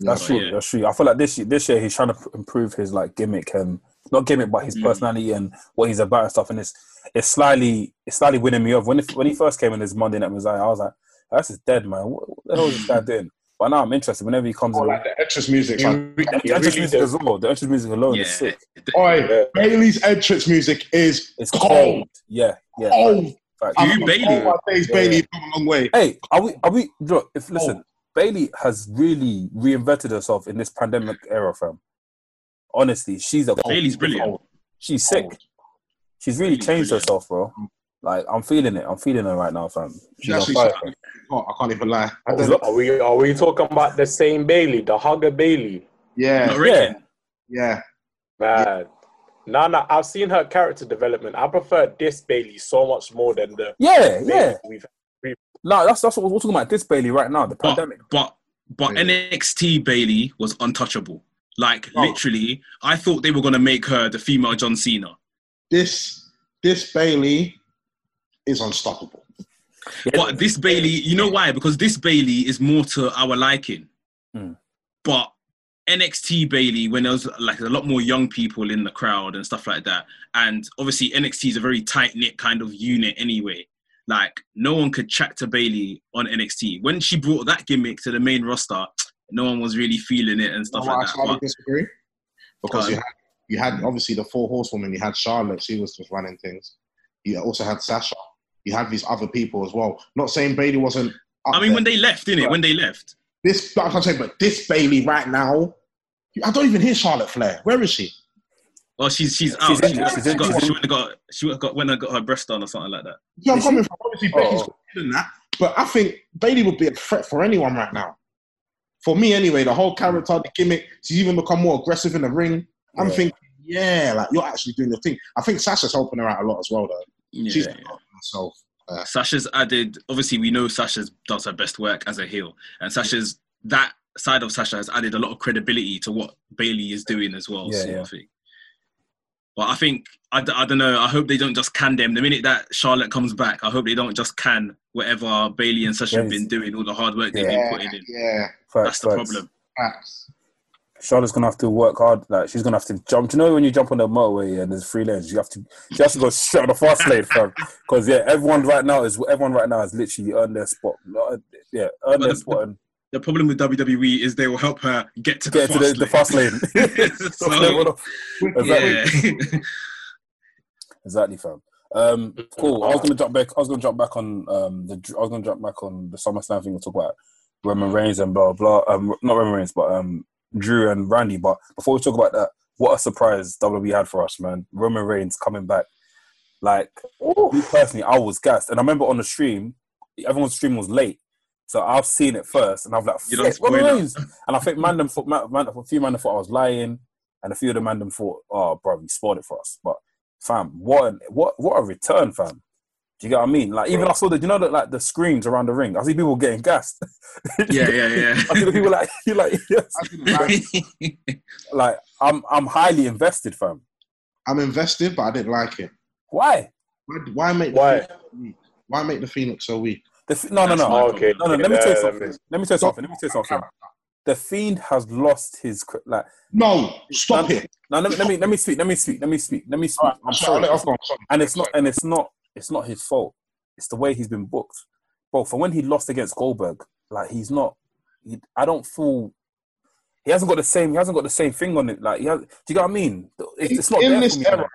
That's but true. yeah. That's true. I feel like this year, this year he's trying to improve his like gimmick and not gimmick, but his Mm. personality and what he's about and stuff. And it's it's slightly it's slightly winning me off. When it, when he first came in his Monday Night Messiah, I was like, "This is dead, man. What, what the hell is this guy *laughs* doing?" But now I'm interested. Whenever he comes Oh, in, like the entrance music. He, Like, re- the entrance really music does. as well. The entrance music alone Yeah. is sick. Oi, Yeah. Bayley's entrance music is It's cold. cold. Yeah, yeah. Cold. Fact. I'm Bayley? Oh, my days, Yeah. Bayley come a long way. Hey, are we? Are we? Look, if listen, Oh. Bayley has really reinvented herself in this pandemic era, fam. Honestly, she's a Bayley's brilliant. Cold. She's sick. Cold. She's really Bayley's changed brilliant. herself, bro. Like I'm feeling it. I'm feeling her right now, fam. She's on Actually, fire. fam. Oh, I can't even lie. I. Are we are we talking about the same Bayley, the hugger Bayley? yeah, Not reckon. yeah. Man. No, no, I've seen her character development. I prefer this Bayley so much more than the Yeah, Bayley yeah. we've No, that's that's what we're talking about. This Bayley right now, the But pandemic. but but Yeah. NXT Bayley was untouchable. Like Oh. literally, I thought they were gonna make her the female John Cena. This this Bayley is unstoppable. But this Bayley, you know why? Because this Bayley is more to our liking. Hmm. But NXT Bayley, when there was like a lot more young people in the crowd and stuff like that, and obviously NXT is a very tight knit kind of unit anyway. Like no one could chat to Bayley on NXT. When she brought that gimmick to the main roster, *tsk* no one was really feeling it and stuff You like I that. slightly But disagree. Because you had you had obviously the four horsewomen. You had Charlotte; she was just running things. You also had Sasha. You have these other people as well. Not saying Bayley wasn't. Up I mean, there. when they left, didn't it? When they left, this, like I'm saying, but this Bayley right now, I don't even hear Charlotte Flair. Where is she? Oh, she's she's out. She's She, in- got- she's she in- got, she went and got she went, got went and got her breast done or something like that. Yeah, I'm Is she? coming from. Obviously, oh. Becky's Oh. better than that, but I think Bayley would be a threat for anyone right now. For me, anyway, the whole character, the gimmick, she's even become more aggressive in the ring. I'm Yeah. thinking, yeah, like you're actually doing the thing. I think Sasha's helping her out a lot as well, though. Yeah, She's yeah. Helping herself. Sasha's added. Obviously, we know Sasha does her best work as a heel, and Sasha's that side of Sasha has added a lot of credibility to what Bayley is doing as well. Yeah, yeah. But I think I, d- I don't know. I hope they don't just can them. The minute that Charlotte comes back, I hope they don't just can whatever Bayley and Sasha have been doing, all the hard work they've Yeah, been putting in. yeah. Facts, That's the facts. problem. Facts. Charlotte's gonna have to work hard. Like she's gonna have to jump. Do you know when you jump on the motorway and there's three lanes, you have to she has to go straight on the fast lane, fam. Because yeah, everyone right now is everyone right now has literally earned their spot. Yeah, earned their spot and The problem with WWE is they will help her get to the get to the, the fast lane. *laughs* *laughs* So, *laughs* exactly, yeah. exactly, fam. Um, cool. I was gonna jump back. I was gonna jump back on um the. I was gonna jump back on the SummerSlam thing. We'll talk about Roman Reigns and blah blah. Um, not Roman Reigns, but um Drew and Randy. But before we talk about that, what a surprise WWE had for us, man. Roman Reigns coming back. Like me personally, I was gassed, and I remember on the stream, everyone's stream was late, so I've seen it first, and I've like, You don't Roman Reigns!" And I think man, them thought, man, man, a few man thought I was lying, and a few of the man them thought, "Oh, bro, he spoiled it for us." But fam, what an, what what a return, fam. Do you get what I mean? Like even I saw the you know that like the screams around the ring. I see people getting gassed. *laughs* yeah, yeah, yeah. I see the people like you *laughs* like yes. *laughs* Like I'm I'm highly invested, fam. I'm invested, but I didn't like it. Why? Why, why make the Why? Phoenix so weak? Why make the Phoenix so weak? The, f- no, no, no. my Okay. No, no, let me tell you something. Let me tell you something. Let me tell you something. The Fiend has lost his like. No, stop No, it. No, let me, let me let me speak. Let me speak. Let me speak. Let me speak. Alright, I'm sorry, sorry, let off go. Sorry. and it's not and it's not it's not his fault. It's the way he's been booked. Bro, for when he lost against Goldberg, like he's not. He, I don't feel. He hasn't got the same. He hasn't got the same thing on it. Like, he has, do you get what I mean? It's, it's not in this me. era,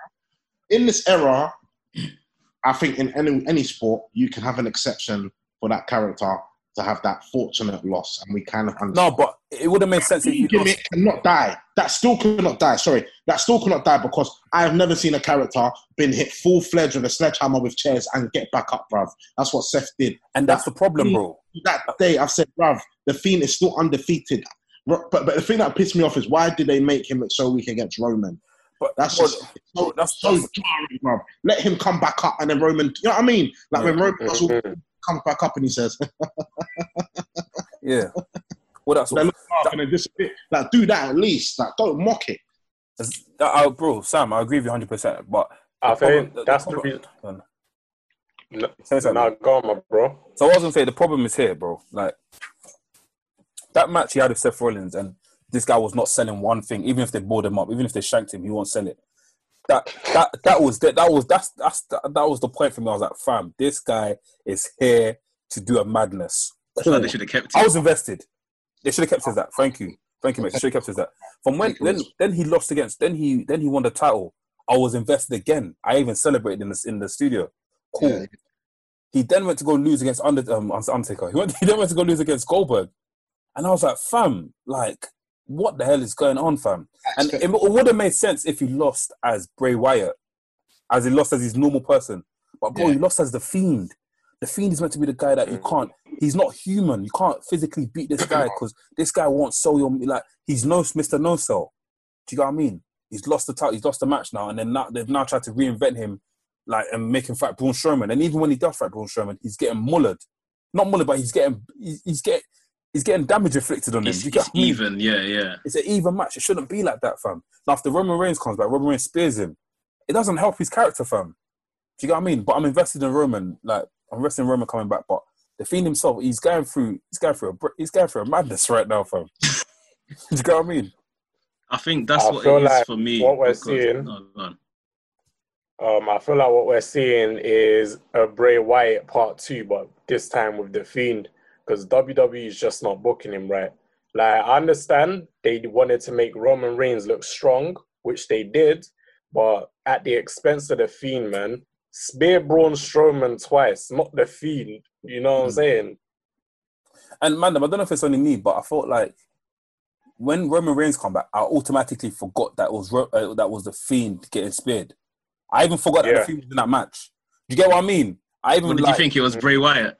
in this era, I think in any any sport you can have an exception for that character to have that fortunate loss, and we kind of No, but it would have made sense if he gimmick lost. cannot die. That still cannot die. Sorry, that still cannot die because I have never seen a character been hit full fledged with a sledgehammer with chairs and get back up, bruv. That's what Seth did. And that's the problem, bro. That day, I've said, bruv, the Fiend is still undefeated. But but the thing that pissed me off is why did they make him look so weak against Roman? But That's bro, just so, that's, so that's jarring, bruv. Let him come back up and then Roman. You know what I mean? Like when Roman does all-. Mm-hmm. Comes back up and he says, *laughs* yeah. Well, that's they what, look up and then disappear. Like do that at least. Like don't mock it. that's- that- uh, bro, Sam. I agree with you 100. percent But I the problem- think that's the problem- reason. Go on. No, nah, go on, my bro. So I was gonna say the problem is here, bro. Like that match he had with Seth Rollins, and this guy was not selling one thing. Even if they bored him up, even if they shanked him, he won't sell it. That that that was that, that was that's that's that, that was the point for me. I was like, fam, this guy is here to do a madness. Why they should have kept I was invested. They should have kept it as that. Thank you, thank you, mate. They should have kept it as that. From when then then he lost against then he then he won the title. I was invested again. I even celebrated in the in the studio. Cool. Yeah. He then went to go lose against Under um, Undertaker. He went. *laughs* He then went to go lose against Goldberg, and I was like, fam, like, what the hell is going on, fam? And it, would have made sense if he lost as Bray Wyatt, as he lost as his normal person. But bro, Yeah. he lost as the Fiend. The Fiend is meant to be the guy that you mm. can't. He's not human. You can't physically beat this guy *clears throat* because this guy won't sell your like. He's no Mister No Sell. Do you know what I mean? He's lost the title. He's lost the match now, and then now they've now tried to reinvent him, like and make him fight Braun Strowman. And even when he does fight Braun Strowman, he's getting mullered. Not mullered, but he's getting he's, he's getting he's getting damage inflicted on him. It's, you get it's what I mean? even, yeah, yeah. It's an even match. It shouldn't be like that, fam. Now, if the Roman Reigns comes back, Roman Reigns spears him. It doesn't help his character, fam. Do you get what I mean? But I'm invested in Roman. Like I'm invested in Roman coming back. But the Fiend himself, he's going through. He's going through a. He's going through a madness right now, fam. *laughs* Do you get what I mean? I think that's I what feel it is like for me. what we're because- seeing- no, go. Um, I feel like what we're seeing is a Bray Wyatt part two, but this time with the Fiend, because WWE is just not booking him right. Like I understand they wanted to make Roman Reigns look strong, which they did, but at the expense of the Fiend, man. Spear Braun Strowman twice, not the Fiend. You know what I'm Mm. saying? And man, I don't know if it's only me, but I felt like when Roman Reigns come back, I automatically forgot that was uh, that was the Fiend getting speared. I even forgot that the Fiend was in that match. Do you get what I mean? I even What did like you think it was Bray Wyatt?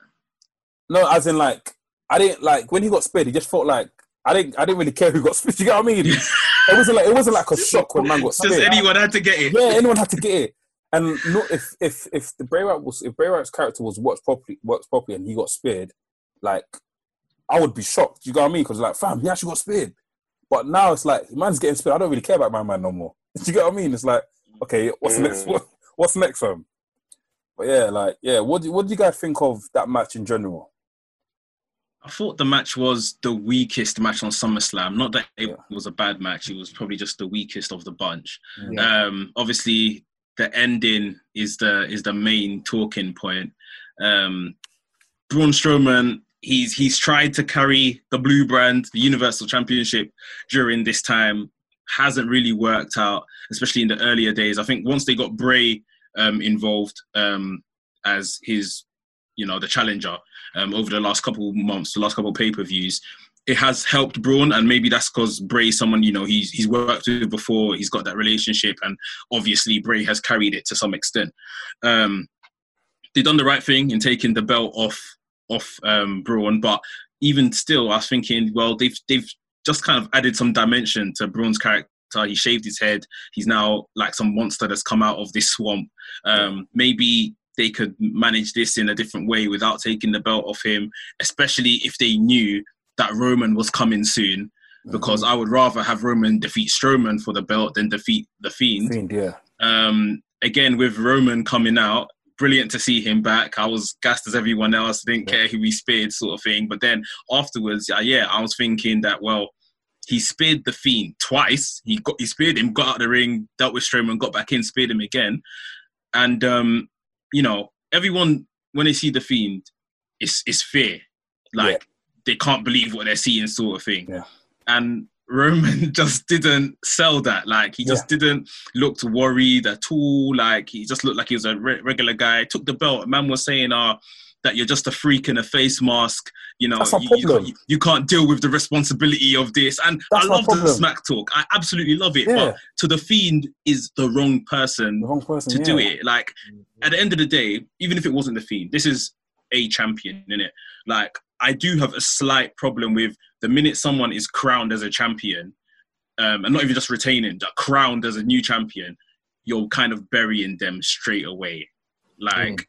No, as in like I didn't like when he got speared. He just felt like I didn't. I didn't really care who got *laughs* speared. Do you get what I mean? *laughs* it wasn't like it wasn't like a shock when man got Does speared. anyone had to get it? Yeah, anyone had to get it. And no, if if if the Bray Wyatt was if Bray Wyatt's character was works properly works properly and he got speared, like I would be shocked. You get what I mean? Because like, fam, he actually got speared. But now it's like man's getting speared. I don't really care about my man no more. *laughs* you get what I mean? It's like, okay, what's Mm. next? What, what's next, fam? But yeah, like yeah, what do, what do you guys think of that match in general? I thought the match was the weakest match on SummerSlam. Not that it Yeah. was a bad match; it was probably just the weakest of the bunch. Yeah. Um, obviously, the ending is the is the main talking point. Um, Braun Strowman, he's he's tried to carry the blue brand, the Universal Championship during this time. Hasn't really worked out, especially in the earlier days. I think once they got Bray um, involved um, as his, you know, the challenger um, over the last couple months, the last couple pay per views, it has helped Braun, and maybe that's because Bray, someone you know, he's he's worked with before, he's got that relationship, and obviously Bray has carried it to some extent. Um, they done the right thing in taking the belt off off um, Braun, but even still, I was thinking, well, they've they've just kind of added some dimension to Braun's character. He shaved his head. He's now like some monster that's come out of this swamp. Um, maybe they could manage this in a different way without taking the belt off him, especially if they knew that Roman was coming soon. Because I would rather have Roman defeat Strowman for the belt than defeat the Fiend. Fiend, yeah. Um, again, with Roman coming out, brilliant to see him back. I was gassed as everyone else, didn't care who he speared, sort of thing. But then afterwards, uh, yeah, I was thinking that well, he speared the Fiend twice. He got he speared him, got out of the ring, dealt with Strowman, got back in, speared him again, and um, you know, everyone when they see the Fiend, it's it's fear, like they can't believe what they're seeing, sort of thing. Yeah. And Roman *laughs* just didn't sell that. Like he just didn't look worried at all. Like he just looked like he was a re- regular guy. Took the belt. Man was saying, "Uh, that you're just a freak in a face mask. You know, you, you, can't, you can't deal with the responsibility of this." And That's I love the smack talk. I absolutely love it. Yeah. But to the fiend is the wrong person The wrong person to yeah. do it. Like at the end of the day, even if it wasn't the fiend, this is a champion, in it. Like I do have a slight problem with the minute someone is crowned as a champion, um, and not even just retaining, but crowned as a new champion, you're kind of burying them straight away. Like Mm.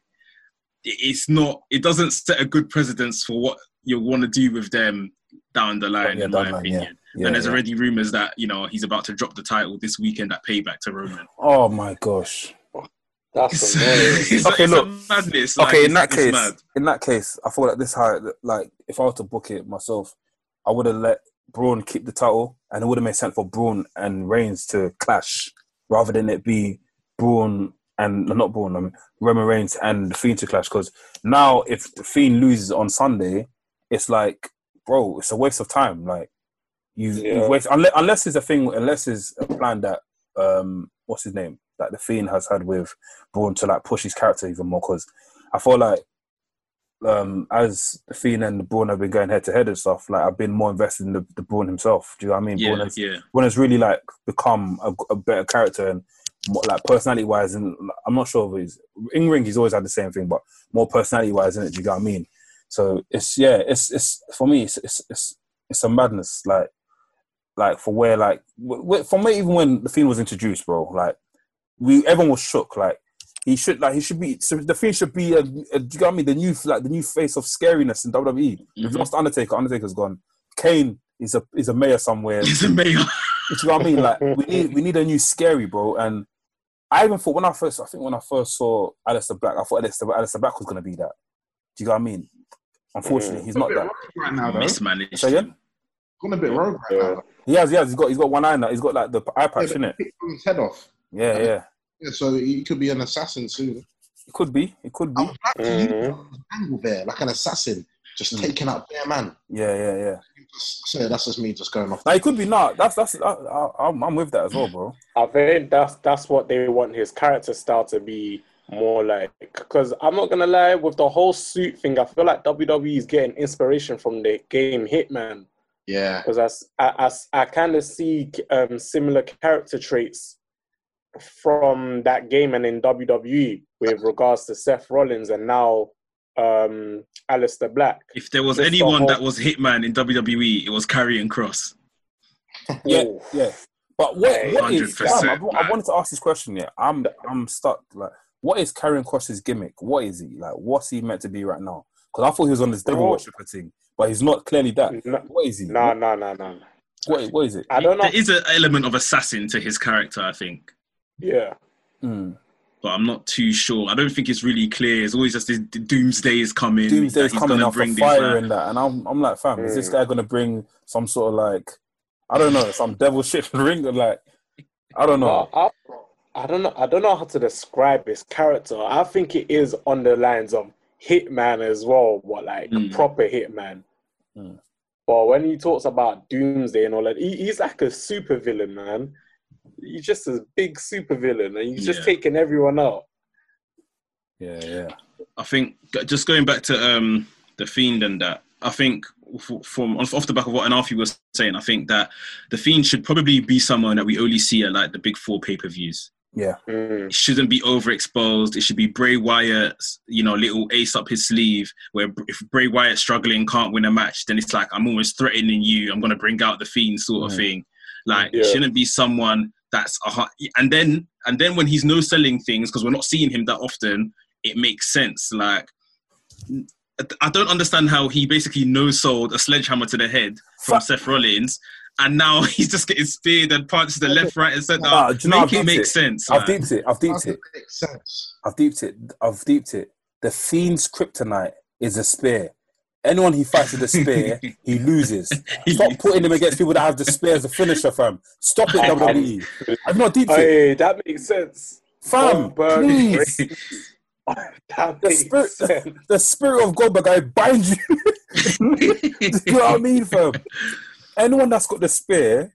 It- it's not. It doesn't set a good precedence for what you want to do with them down the line, Yeah, in my line, opinion. Yeah, and there's yeah. already rumors that you know he's about to drop the title this weekend at Payback to Roman. Oh my gosh. That's it's, *laughs* Okay, it's look. a madness. Like, okay, in that case, mad. in that case, I feel like this how like if I were to book it myself, I would have let Braun keep the title, and it would have made sense for Braun and Reigns to clash rather than it be Braun and no, not Braun, um, Roman Reigns and the Fiend to clash. Because now, if the Fiend loses on Sunday, it's like bro, it's a waste of time. Like you, Yeah. you waste unless, unless it's a thing, unless it's a plan that um, what's his name, that the Fiend has had with Braun to like push his character even more. Because I feel like um, as the Fiend and the Braun have been going head to head and stuff, like I've been more invested in the, the Braun himself. Do you know what I mean? Braun Yeah, has, yeah. Braun has really like become a, a better character and like personality wise. And I'm not sure if he's in ring. He's always had the same thing, but more personality wise, isn't it? Do you know what I mean? So it's yeah, it's it's for me, it's it's it's, it's a madness. Like like for where like for me, even when the Fiend was introduced, bro, like we everyone was shook. Like he should like he should be so the Fiend should be a, a do you what I mean? The new like the new face of scariness in WWE. We've Mhm. lost Undertaker. Undertaker's gone. Kane is a is a mayor somewhere. He's a mayor. *laughs* Do you know what I mean? Like *laughs* we need we need a new scary bro. And I even thought when I first I think when I first saw Aleister Black, I thought Aleister, Aleister Black was gonna be that. Do you know what I mean? Unfortunately, he's not that. right now, though. Mismanaged. Say again? Gone a bit rogue right Yeah. now. He has, he has. He's got he's got one eye now. He's got like the eye patch, Yeah, in it? he his head off. Yeah, yeah. Yeah, so he could be an assassin soon. It could be. It could be. I would like to use Mhm. an angle there, like an assassin, just Mm. taking out their man. Yeah, yeah, yeah. So that's just me just going off. Now it could be not. That's that's. I, I, I'm I'm with that as well, bro. I think that's that's what they want his character style to be more like. Because I'm not gonna lie, with the whole suit thing, I feel like WWE is getting inspiration from the game Hitman. Yeah, Because I I, I, kind of see um, similar character traits from that game and in WWE with regards to Seth Rollins and now um, Aleister Black. If there was Just the anyone whole- that was Hitman in WWE, it was Karrion Kross. Yeah, Ooh. yeah. But what what is? 100%, I, I wanted to ask this question. Yeah, I'm I'm stuck. Like, what is Karrion Kross's gimmick? What is he like? What's he meant to be right now? Because I thought he was on this devil Bro. worshiper thing, but he's not clearly that. No, What is he? no, no, no, no. What, what is it? I don't know. There is an element of assassin to his character, I think. Yeah. Mm. But I'm not too sure. I don't think it's really clear. It's always just this doomsday is coming. Doomsday is coming gonna off bring of fire like- and that, and I'm I'm like, fam, is this Mm. guy gonna bring some sort of like, I don't know, some devil shit ring? Like, I don't know. Well, I, I don't know. I don't know how to describe his character. I think it is on the lines of Hitman as well, but like Mm. proper Hitman. Mm. But when he talks about Doomsday and all that, he, he's like a super villain, man. He's just a big super villain, and he's just Yeah. taking everyone out. Yeah, yeah. I think just going back to um, the fiend and that. I think from off the back of what Anafi was saying, I think that the fiend should probably be someone that we only see at like the big four pay per views. Yeah. Mm. It shouldn't be overexposed. It should be Bray Wyatt's, you know, little ace up his sleeve. Where if Bray Wyatt's struggling, can't win a match, then it's like I'm almost threatening you. I'm gonna bring out the fiend, sort of Mm. thing. Like Yeah. it shouldn't be someone that's a hu- and then and then when he's no selling things because we're not seeing him that often, it makes sense. Like I don't understand how he basically no sold a sledgehammer to the head from Fa- Seth Rollins. And now *laughs* he's just getting speared and punched to the left, right, and centre. Nah, do you know Make I've it deeped make it? sense. I've like. deeped it. I've deeped it. I've deeped it. I've deeped it. The fiend's kryptonite is a spear. Anyone he fights with a spear, *laughs* he loses. Stop putting him against people that have the spear as a finisher, fam. Stop it, *laughs* WWE. I've not deep. it, Hey, that makes sense. fam. Goldberg, Please. *laughs* that The spirit, sense. the spirit of Goldberg, I bind you. you know what I mean, fam? Anyone that's got the spear,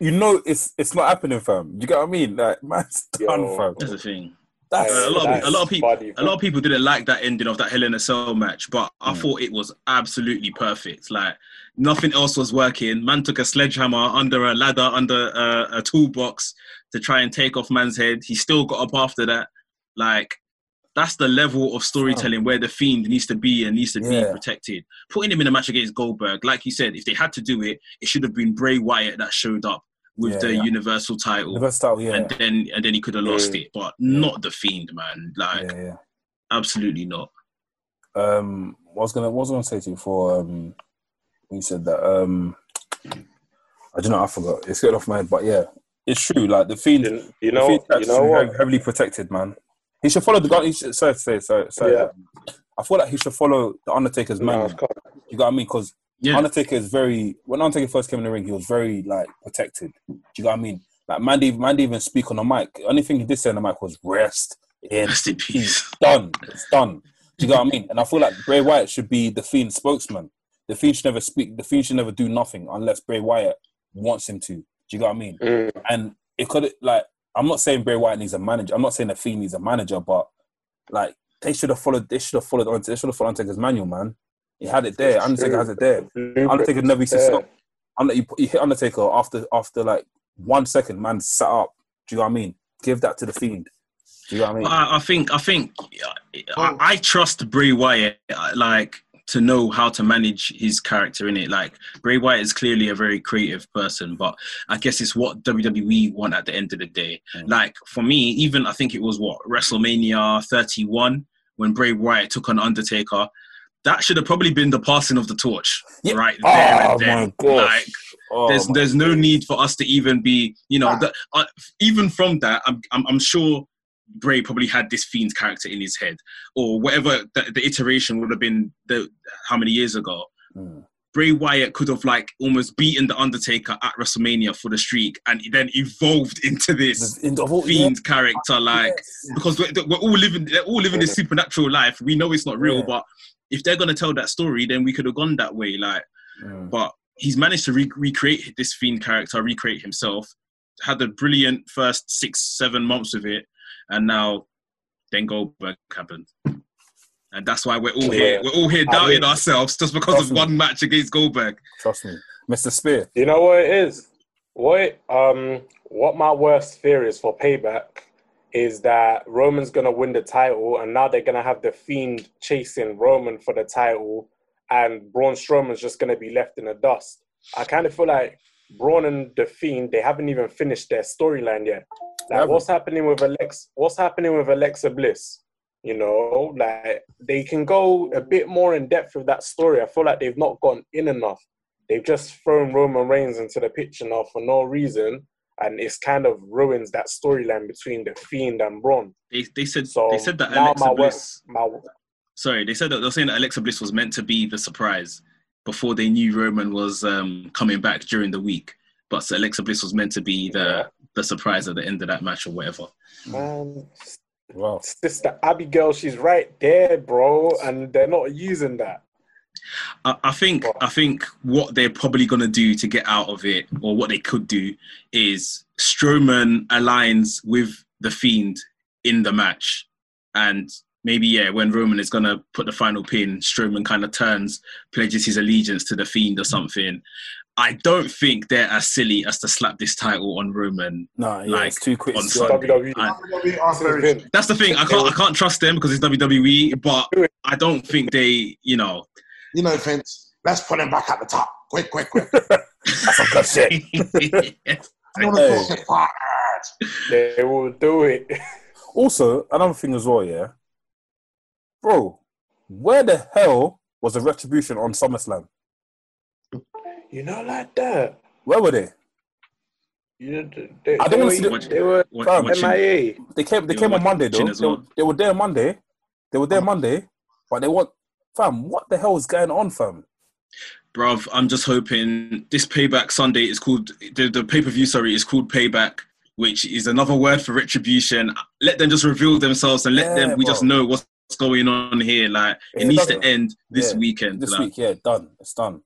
you know it's it's not happening, fam. You get what I mean? Like, man's done, Yo. fam. That's the thing. That's a lot of- a lot of people- funny, A lot of people didn't like that ending of that Hell in a Cell match, but I Mm. thought it was absolutely perfect. Like nothing else was working. Man took a sledgehammer under a ladder, under a, a toolbox to try and take off man's head. He still got up after that. Like that's the level of storytelling where the fiend needs to be and needs to be protected. Putting him in a match against Goldberg, like you said, if they had to do it, it should have been Bray Wyatt that showed up with Yeah, the yeah. Universal title. the best style, yeah. And then and then he could have lost it, but not the fiend, man. Like yeah, yeah. absolutely not. Um, I was gonna, what was I gonna say to you for um, when you said that? Um, I don't know. I forgot. It's getting off my head, but yeah, it's true. Like the fiend, You, you know, fiend you know what? heavily protected, man. He should follow the guy. He should, sorry, sorry, sorry, sorry. Yeah. I feel like he should follow the Undertaker's No, manual. it's cool. You got what I mean? Because Yeah. Undertaker is very when Undertaker first came in the ring, he was very like protected. Do you know what I mean? Like man, didn't, man didn't even speak on the mic. Only thing he did say on the mic was rest in Rest in peace. done. It's done. Do you know what I mean? And I feel like Bray Wyatt should be the Fiend spokesman. the Fiend should never speak. The Fiend should never do nothing unless Bray Wyatt wants him to. Do you know what I mean? Mm. And it could like I'm not saying Bray Wyatt needs a manager. I'm not saying the Fiend needs a manager, but like they should have followed. They should have followed on. They should have followed Undertaker's manual, man. He had it there. Undertaker has it there. Undertaker never used to stop. Under, you, hit Undertaker after after like one second, man, sat up. Do you know what I mean? Give that to the Fiend. Do you know what I mean? I, I think I think I, I trust Bray Wyatt like to know how to manage his character in it. Like Bray Wyatt is clearly a very creative person, but I guess it's what WWE want at the end of the day. Mm. Like for me, even I think it was what WrestleMania 31 when Bray Wyatt took on Undertaker. That should have probably been the passing of the torch, Yeah. right there Oh and then. my gosh. Like, Oh, there's my there's no God. need for us to even be you know Ah. the, uh, even from that I'm, I'm I'm sure Bray probably had this fiend character in his head or whatever the, the iteration would have been the how many years ago Mm. Bray Wyatt could have like almost beaten the Undertaker at WrestleMania for the streak and he then evolved into this in the whole- fiend character like Yes. because we're, we're all living they're all living this supernatural life we know it's not real Yeah. but if they're going to tell that story then we could have gone that way like Mm. but he's managed to re- recreate this fiend character, recreate himself. Had a brilliant first six, seven months of it, and now then Goldberg happened, and that's why we're all here. We're all here I doubting mean- ourselves just because of me. one match against Goldberg. Trust me, Mr. Spear. You know what it is? What um what my worst fear is for payback is that Roman's gonna win the title and now they're gonna have the fiend chasing Roman for the title and Braun Strowman's just gonna be left in the dust. I kind of feel like Braun and the Fiend they haven't even finished their storyline yet. Like what's happening with Alex what's happening with Alexa Bliss? You know, like they can go a bit more in depth with that story. I feel like they've not gone in enough they've just thrown Roman Reigns into the picture now for no reason, and it's kind of ruins that storyline between the Fiend and Braun. They, they said So they said that now Alexa my Bliss. my Sorry, they said that they're saying that Alexa Bliss was meant to be the surprise before they knew Roman was um, coming back during the week. But Alexa Bliss was meant to be the Yeah. the surprise at the end of that match or whatever. man, Wow. sister Abigail, she's right there, bro, and they're not using that. I, I think I think what they're probably gonna do to get out of it, or what they could do, is Strowman aligns with the Fiend in the match, and maybe yeah, when Roman is gonna put the final pin, Strowman kind of turns, pledges his allegiance to the Fiend or something. I don't think they're as silly as to slap this title on Roman. No, yeah, Like, it's too quick. on Sunday. WWE. I- WWE That's the thing. I can't I can't trust them because it's WWE, but *laughs* I don't think they, you know. You know, Vince, let's put him back at the top. Quick, quick, quick. *laughs* That's some good shit. I want to Hey. talk. They will do it. *laughs* Also, another thing as well, yeah. Bro, where the hell was the retribution on SummerSlam? You know, like that. Where were they? You know, they, I they, don't wanna were, see the- they were What- Fam, watching- MIA. They came. They They came on Monday though. as They, were, they were there Monday. They were there mm. Monday, but they want. Fam, what the hell is going on, fam? Bruv, I'm just hoping this payback Sunday is called the, the pay per view. Sorry, is called payback, which is another word for retribution. Let them just reveal themselves and let Yeah, them. We just know what's going on here. Like Yeah, it needs to end this yeah, weekend. This like. week, yeah, done. It's done.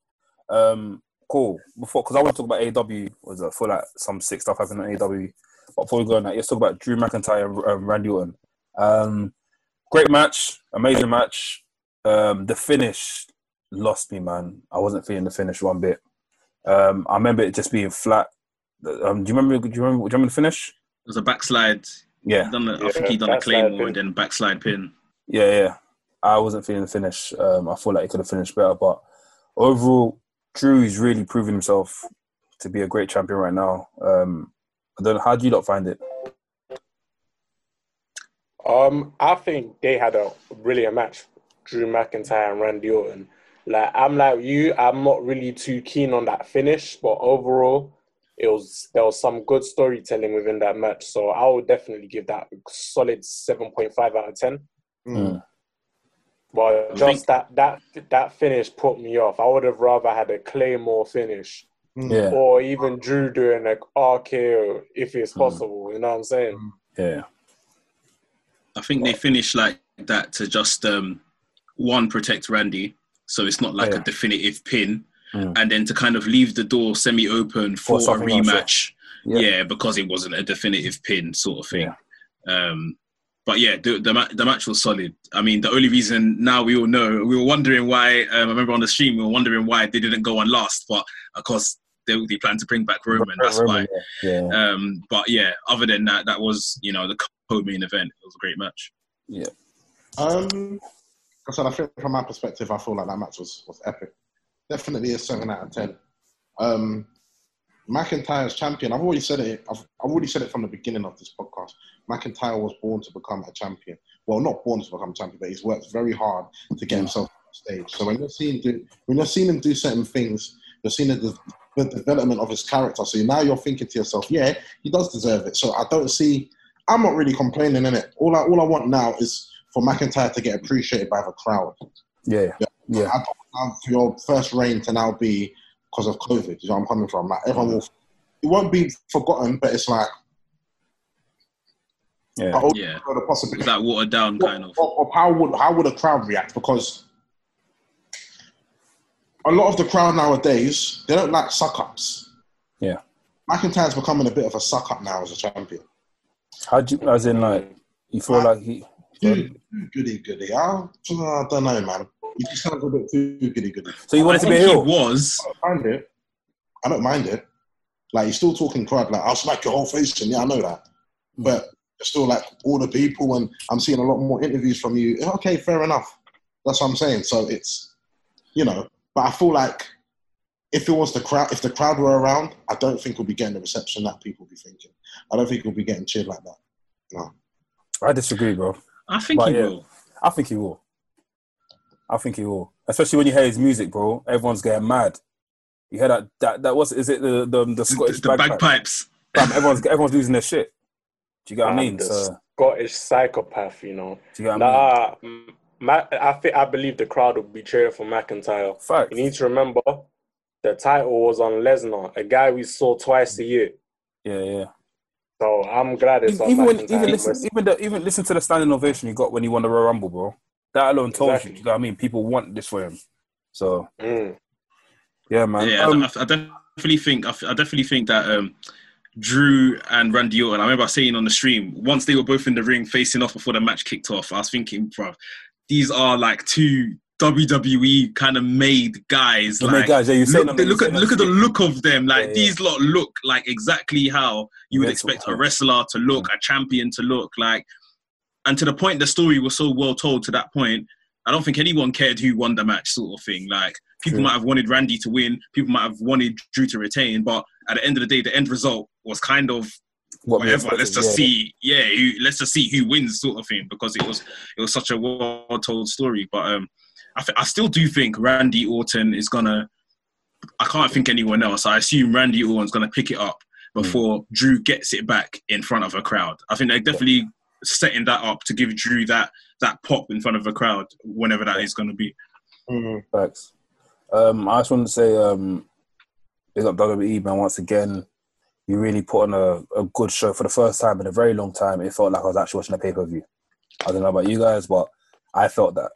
Um, cool. Before, because I want to talk about AEW. Was I feel like some sick stuff happening on AEW. But before we go on that, let's talk about Drew McIntyre and um, Randy Orton. Um, great match, amazing match. Um, the finish lost me, man. I wasn't feeling the finish one bit. Um, I remember it just being flat. Um, do you remember? Do you remember? Do you remember the finish? It was a backslide. Yeah, He done a, I Yeah, think he done a backslide claymore pin. and then backslide pin. Yeah, yeah. I wasn't feeling the finish. Um, I feel like he could have finished better, but overall, Drew is really proving himself to be a great champion right now. Um, I don't know. How do you not find it? Um, I think they had a brilliant match, Drew McIntyre and Randy Orton. Like I'm like you, I'm not really too keen on that finish, but overall, it was there was some good storytelling within that match. So I would definitely give that a solid seven point five out of ten. Mm. But just think- that that that finish put me off. I would have rather had a Claymore finish, Mm. Yeah, or even Drew doing like RKO if it's Mm. possible. You know what I'm saying? yeah, I think they finished like that to just um, one protect Randy so it's not like Yeah. a definitive pin. Mm. And then to kind of leave the door semi-open for, For a something else, yeah. rematch, Yeah. yeah. because it wasn't a definitive pin sort of thing. Um, but yeah, the, the the match was solid. I mean, the only reason now we all know we were wondering why. Um, I remember on the stream we were wondering why they didn't go on last, but of course they they plan to bring back Roman. That's why. Roman, yeah. yeah. Um, but yeah, other than that, that was you know the co-main event. It was a great match. Yeah. Um, I said, I think from my perspective, I feel like that match was, was epic. Definitely a seven out of ten. Um, McIntyre's champion. I've already said it. I've, I've already said it from the beginning of this podcast. McIntyre was born to become a champion. Well, not born to become a champion, but he's worked very hard to get himself on stage. So when you're seeing do, when you're seeing him do certain things, you're seeing the, the development of his character. So now you're thinking to yourself, yeah, he does deserve it. So I don't see. I'm not really complaining in it. All I all I want now is for McIntyre to get appreciated by the crowd. yeah, yeah, I don't want for your first reign to now be because of COVID. You know where I'm coming from? Like everyone will, it won't be forgotten, but it's like yeah. I hope Yeah. the possibility. It's that watered down kind of. Of, of how would how would a crowd react? Because a lot of the crowd nowadays they don't like suck ups. Yeah. McIntyre's becoming a bit of a suck up now as a champion. How do you, as in like you feel like he? Dude, mm. goody goody. I, I don't know, man. You just sound a bit too goody goody. So you wanted to be think a he heel? was. I don't mind it. I don't mind it. Like you're still talking crowd, like I'll smack your whole face in. Yeah, I know that. Mm. But you're still like all the people, and I'm seeing a lot more interviews from you. Okay, fair enough. That's what I'm saying. So it's, you know, but I feel like if it was the crowd, if the crowd were around, I don't think we'll be getting the reception that people be thinking. I don't think we'll be getting cheered like that. No. I disagree, bro. I think But he yeah. will. I think he will. I think he will. Especially when you hear his music, bro. Everyone's getting mad. You hear that? That that was is it the the, the Scottish the bagpipe? bagpipes. Fam, everyone's everyone's losing their shit. Do you get what I Um, mean? the So, Scottish psychopath, you know. do you get what I mean? Nah, I think I believe the crowd will be cheering for McIntyre. Facts. You need to remember the title was on Lesnar, a guy we saw twice a year. Yeah, yeah. So I'm glad it's on Even when, even listen, even the, even listen to the standing ovation he got when he won the Royal Rumble, bro. That alone tells Exactly. you. You know what I mean? People want this for him. So Mm. yeah, man. Yeah, Um, I, I definitely think I, I definitely think that um, Drew and Randy Orton. I remember saying on the stream once they were both in the ring facing off before the match kicked off. I was thinking, bro, these are like two WWE kind of made guys. the like, guys, yeah, you look, them, look at look at the look of them. Like Yeah, yeah. these lot look like exactly how you would expect a wrestler to look, a champion to look like. And to the point, the story was so well told. To that point, I don't think anyone cared who won the match, sort of thing. Like people True. might have wanted Randy to win, people might have wanted Drew to retain, but at the end of the day, the end result was kind of What whatever. Let's just see, yeah, who, let's just see who wins, sort of thing, because it was it was such a well told story. But um, I, th- I still do think Randy Orton is gonna. I can't think anyone else. I assume Randy Orton's gonna pick it up before Drew gets it back in front of a crowd. I think they're definitely setting that up to give Drew that that pop in front of a crowd whenever that is going to be. Mm. Facts. Um, I just want to say, um, big up WWE, man. Once again, you really put on a, a good show for the first time in a very long time. It felt like I was actually watching a pay per view. I don't know about you guys, but I felt that.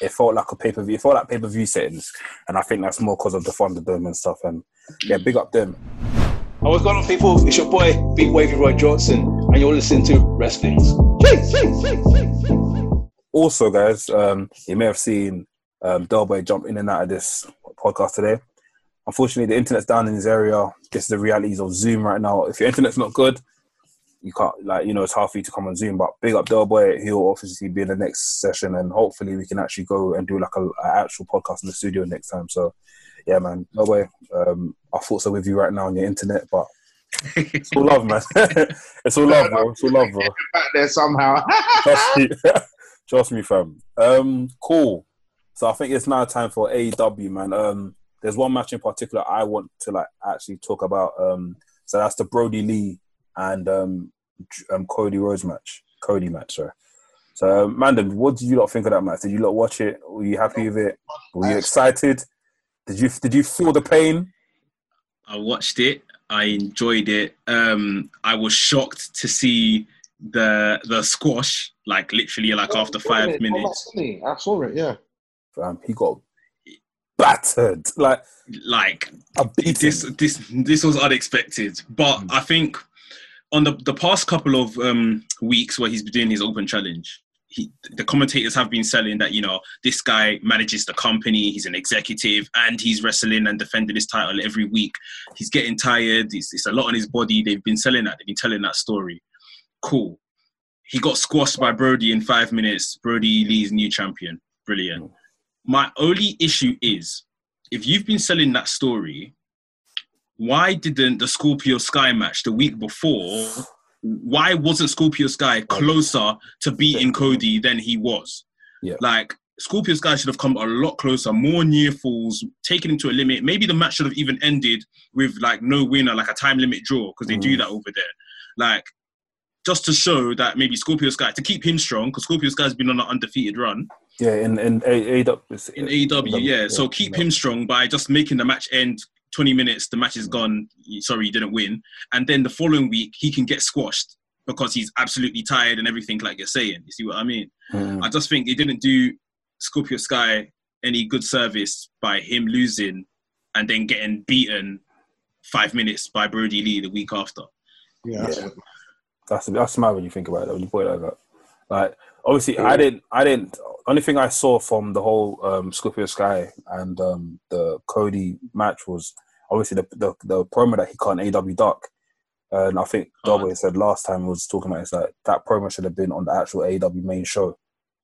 It felt like a pay per view. It felt like pay per view settings, and I think that's more because of the Thunderdome and stuff. And yeah, big up them. And what's going on, people? It's your boy, Big Wavy Roy Johnson, and you're listening to Wrestling's. Also, guys, um, you may have seen um, Delboy jump in and out of this podcast today. Unfortunately, the internet's down in this area. This is the realities of Zoom right now. If your internet's not good, you can't, like, you know, it's hard for you to come on Zoom. But big up Delboy. He'll obviously be in the next session, and hopefully, we can actually go and do like a, a actual podcast in the studio next time. So, yeah, man, Delboy, um, our thoughts are with you right now on your internet, but it's all love, man. *laughs* it's all love, bro. It's all love, bro. Back there somehow. *laughs* Trust me, *laughs* trust me, fam. Um, cool. So I think it's now time for AEW, man. Um, there's one match in particular I want to like actually talk about. Um, so that's the Brodie Lee and um, um Cody Rhodes match. Cody match, sorry. So, um, Mandem, what did you lot think of that match? Did you lot watch it? Were you happy with it? Were you excited? Did you did you feel the pain? I watched it. I enjoyed it. Um, I was shocked to see the the squash, like literally, like after five minutes. I saw it, yeah. Um, he got battered. Like Like a this this this was unexpected but Mm. i think on the the past couple of um weeks where he's been doing his open challenge he, the commentators have been selling that you know this guy manages the company he's an executive and he's wrestling and defending his title every week. He's getting tired it's, it's a lot on his body. They've been selling that they've been telling that story. Cool. He got squashed by Brodie in five minutes. Brodie lee's new champion. Brilliant. My only issue is if you've been selling that story, why didn't the Scorpio Sky match the week before? Why wasn't Scorpio Sky closer to beating Cody than he was? Yeah. Like Scorpio Sky should have come a lot closer, more near falls, taken him to a limit. Maybe the match should have even ended with like no winner, like a time limit draw, because they do Mm. that over there. Like just to show that maybe Scorpio Sky to keep him strong, because Scorpio Sky's been on an undefeated run yeah, in in A- AEW. in AEW, yeah. So keep him strong by just making the match end 20 minutes. The match is gone. Sorry, you didn't win. And then the following week, he can get squashed because he's absolutely tired and everything, like you're saying. You see what I mean? Mm. I just think it didn't do Scorpio Sky any good service by him losing and then getting beaten five minutes by Brodie Lee the week after. Yeah, that's Yeah. it. That's that's mad when you think about it. When you put it like that, like obviously, I didn't, I didn't. Only thing I saw from the whole um, Scorpio Sky and um, the Cody match was obviously the, the the promo that he cut on AEW Dark, and I think Oh. Double said last time was talking about is that that promo should have been on the actual AEW main show,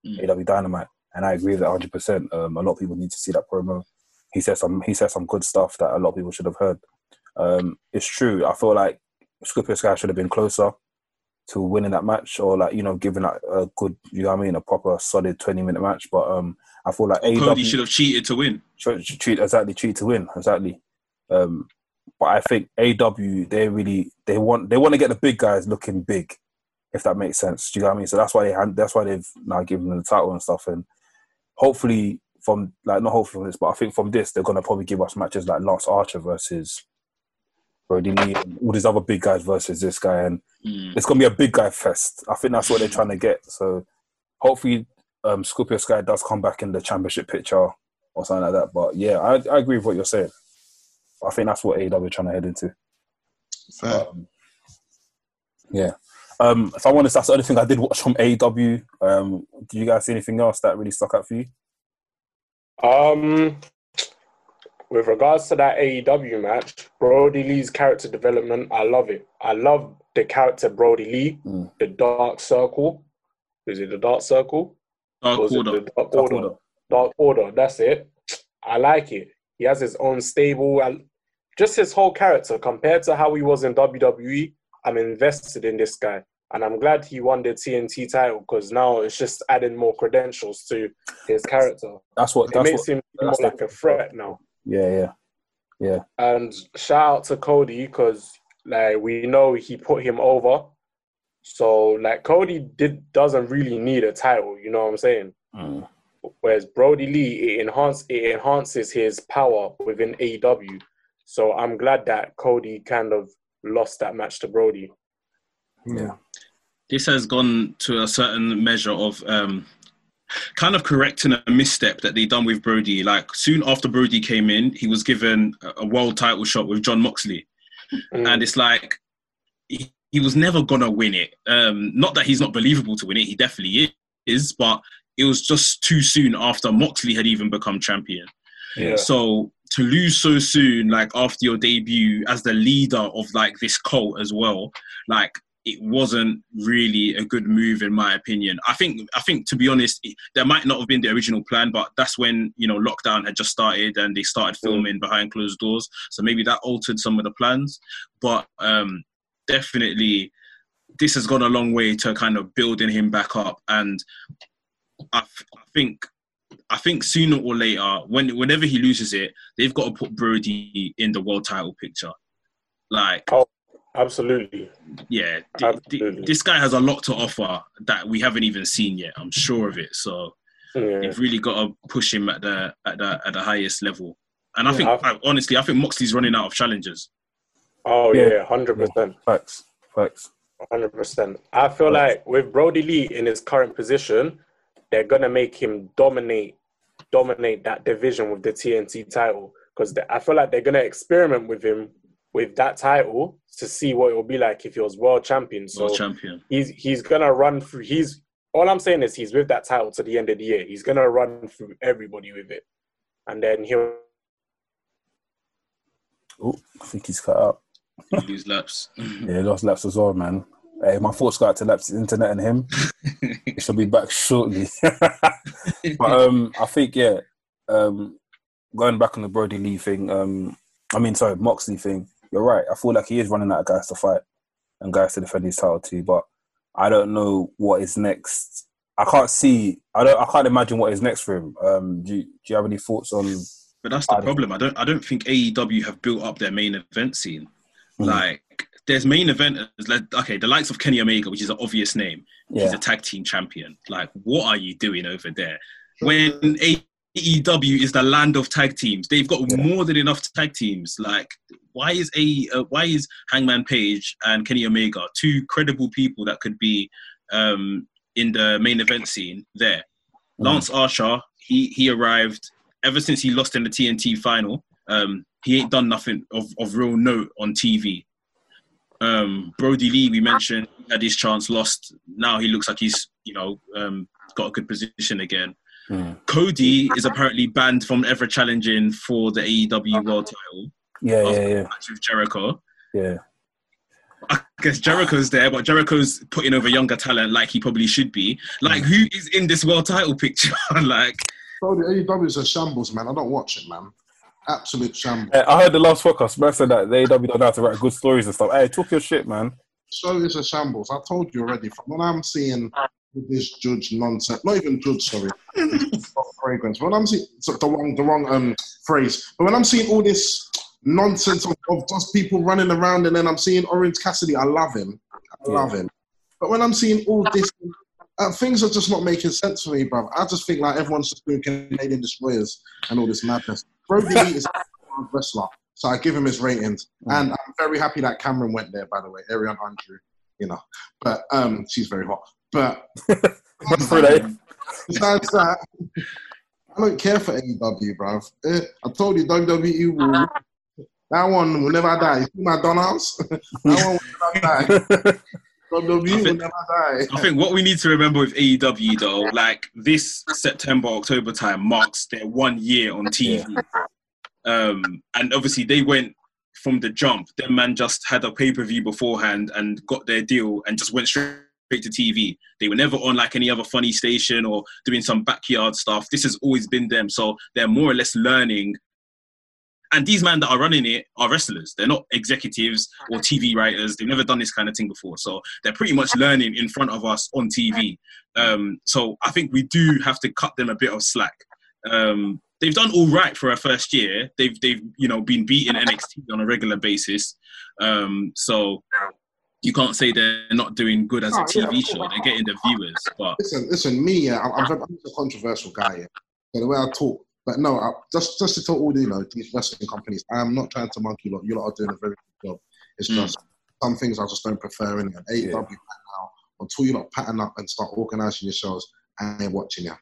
Mm. AEW Dynamite, and I agree with that hundred percent. Um, a lot of people need to see that promo. He said some he said some good stuff that a lot of people should have heard. Um, it's true. I feel like Scorpio Sky should have been closer to winning that match or like you know giving that a good you know what I mean a proper solid twenty minute match. But um, I feel like AEW Cody should have cheated to win. should- should treat exactly treat to win exactly. Um, but I think AEW they really they want they want to get the big guys looking big, if that makes sense. Do you know what I mean? So that's why they that's why they've now given them the title and stuff. And hopefully from like not hopefully from this, but I think from this they're gonna probably give us matches like Lance Archer versus Brodie Lee and all these other big guys versus this guy and Mm. it's gonna be a big guy fest. I think that's what they're trying to get. So hopefully, um, Scorpio Sky does come back in the championship picture or something like that. But yeah, I, I agree with what you're saying. I think that's what AEW are trying to head into. Fair. Um, yeah. Um, if I'm to, that's the only thing I did watch from AEW. Um, do you guys see anything else that really stuck out for you? Um, with regards to that AEW match, Brodie Lee's character development, I love it. I love the character Brodie Lee, Mm. the Dark Circle. Is it the Dark Circle? Dark Or was it Order. the Dark Dark Order? Order. Dark Order. That's it. I like it. He has his own stable. I, just his whole character compared to how he was in WWE. I'm invested in this guy, and I'm glad he won the TNT title because now it's just adding more credentials to his character. That's what. It That's makes what. him more that's like the- a threat now. Yeah, yeah. Yeah. And shout out to Cody because like we know he put him over. So like Cody did doesn't really need a title, you know what I'm saying? Mm. Whereas Brodie Lee it enhance it enhances his power within AEW. So I'm glad that Cody kind of lost that match to Brodie. Yeah. this has gone to a certain measure of um, kind of correcting a misstep that they done with Brodie. Like soon after Brodie came in, he was given a- world title shot with Jon Moxley, Mm. and it's like he, he was never gonna win it. Um, not that he's not believable to win it; he definitely is, but it was just too soon after Moxley had even become champion. yeah. So to lose so soon, like after your debut as the leader of like this cult as well, like it wasn't really a good move in my opinion. I think I think to be honest, it, that might not have been the original plan, but that's when you know lockdown had just started and they started filming behind closed doors. So maybe that altered some of the plans, but um, definitely this has gone a long way to kind of building him back up and I, f- I think I think sooner or later, when whenever he loses it, they've got to put Brodie in the world title picture. Like, Absolutely. yeah, th- th- Absolutely. this guy has a lot to offer that we haven't even seen yet. I'm sure of it. So Yeah. they've really got to push him at the at the at the highest level. And I Yeah, think, I've- honestly, I think Moxley's running out of challenges. Oh Yeah. yeah, hundred percent. Facts. Facts. Hundred percent. I feel like with Brodie Lee in his current position, they're gonna make him dominate dominate that division with the TNT title because I feel like they're gonna experiment with him with that title to see what it will be like if he was world champion. So World champion. he's he's gonna run through. He's all I'm saying is he's with that title to the end of the year. He's gonna run through everybody with it, and then he'll Oh, I think he's cut out. You lose laps. *laughs* Yeah, he lost laps as well, man. Hey, my thoughts go out to Laps Internet and him. he shall be back shortly. *laughs* but um, I think yeah, um, going back on the Brodie Lee thing. Um, I mean, sorry, Moxley thing. You're right. I feel like he is running out of guys to fight and guys to defend his title too. But I don't know what is next. I can't see. I don't. I can't imagine what is next for him. Um, do you, Do you have any thoughts on? But that's the I problem. I don't. I don't think AEW have built up their main event scene. Mm. Like, there's main eventers. Like, okay, the likes of Kenny Omega, which is an obvious name. He's a tag team champion. Like, what are you doing over there? When AEW is the land of tag teams, they've got Yeah. more than enough tag teams. Like, why is a uh, why is Hangman Page and Kenny Omega two credible people that could be um, in the main event scene there? Mm. Lance Archer, he he arrived ever since he lost in the TNT final. Um, he ain't done nothing of, of real note on TV. Um, Brodie Lee, we mentioned, had his chance, lost. Now he looks like he's you know um, got a good position again. Mm. Cody is apparently banned from ever challenging for the AEW World Title yeah, yeah, yeah, match with Jericho. yeah. I guess Jericho's there, but Jericho's putting over younger talent like he probably should be. Like, who is in this world title picture? *laughs* like, Bro, the AEW is a shambles, man. I don't watch it, man. Absolute shambles. Hey, I heard the last podcast. Man said that the AEW don't know how to write good stories and stuff. Hey, talk your shit, man. So is a shambles. I told you already. From what I'm seeing this judge nonsense, not even judge, sorry, fragrance. When I'm seeing so the wrong, the wrong um phrase, but when I'm seeing all this nonsense of, of just people running around, and then I'm seeing Orange Cassidy, I love him, I love him. But when I'm seeing all this, uh, things are just not making sense for me, bro. I just think like everyone's just doing Canadian destroyers and all this madness. Brodie Lee is a wrestler, so I give him his ratings, and I'm very happy that Cameron went there. By the way, Ariane Andrew, you know, but um, she's very hot. But For that. besides that, I don't care for AEW, bro. I told you WWE will. That one will never die. You see McDonald's? *laughs* that one will never die. *laughs* WWE will never die. I think what we need to remember with AEW though, like this September, October time marks their one year on TV. Um, and obviously they went from the jump. Their man just had a pay per view beforehand and got their deal and just went straight to TV. They were never on like any other funny station or doing some backyard stuff. This has always been them. So they're more or less learning. And these men that are running it are wrestlers. They're not executives or TV writers. They've never done this kind of thing before. So they're pretty much learning in front of us on TV. Um, so I think we do have to cut them a bit of slack. Um, they've done all right for a first year. They've they've you know been beating NXT on a regular basis. Um, so you can't say they're not doing good as a Oh, yeah, TV of show. They're getting the viewers, but Listen, listen, me, yeah, I'm, I'm, a controversial guy. Yeah. So the way I talk, but no, I, just just to tell all the, you know these wrestling companies, I am not trying to monkey lot. You lot are doing a very good job. It's Mm. just some things I just don't prefer in it. AEW right now, until you lot pattern up and start organising your shows, I ain't watching you. *laughs*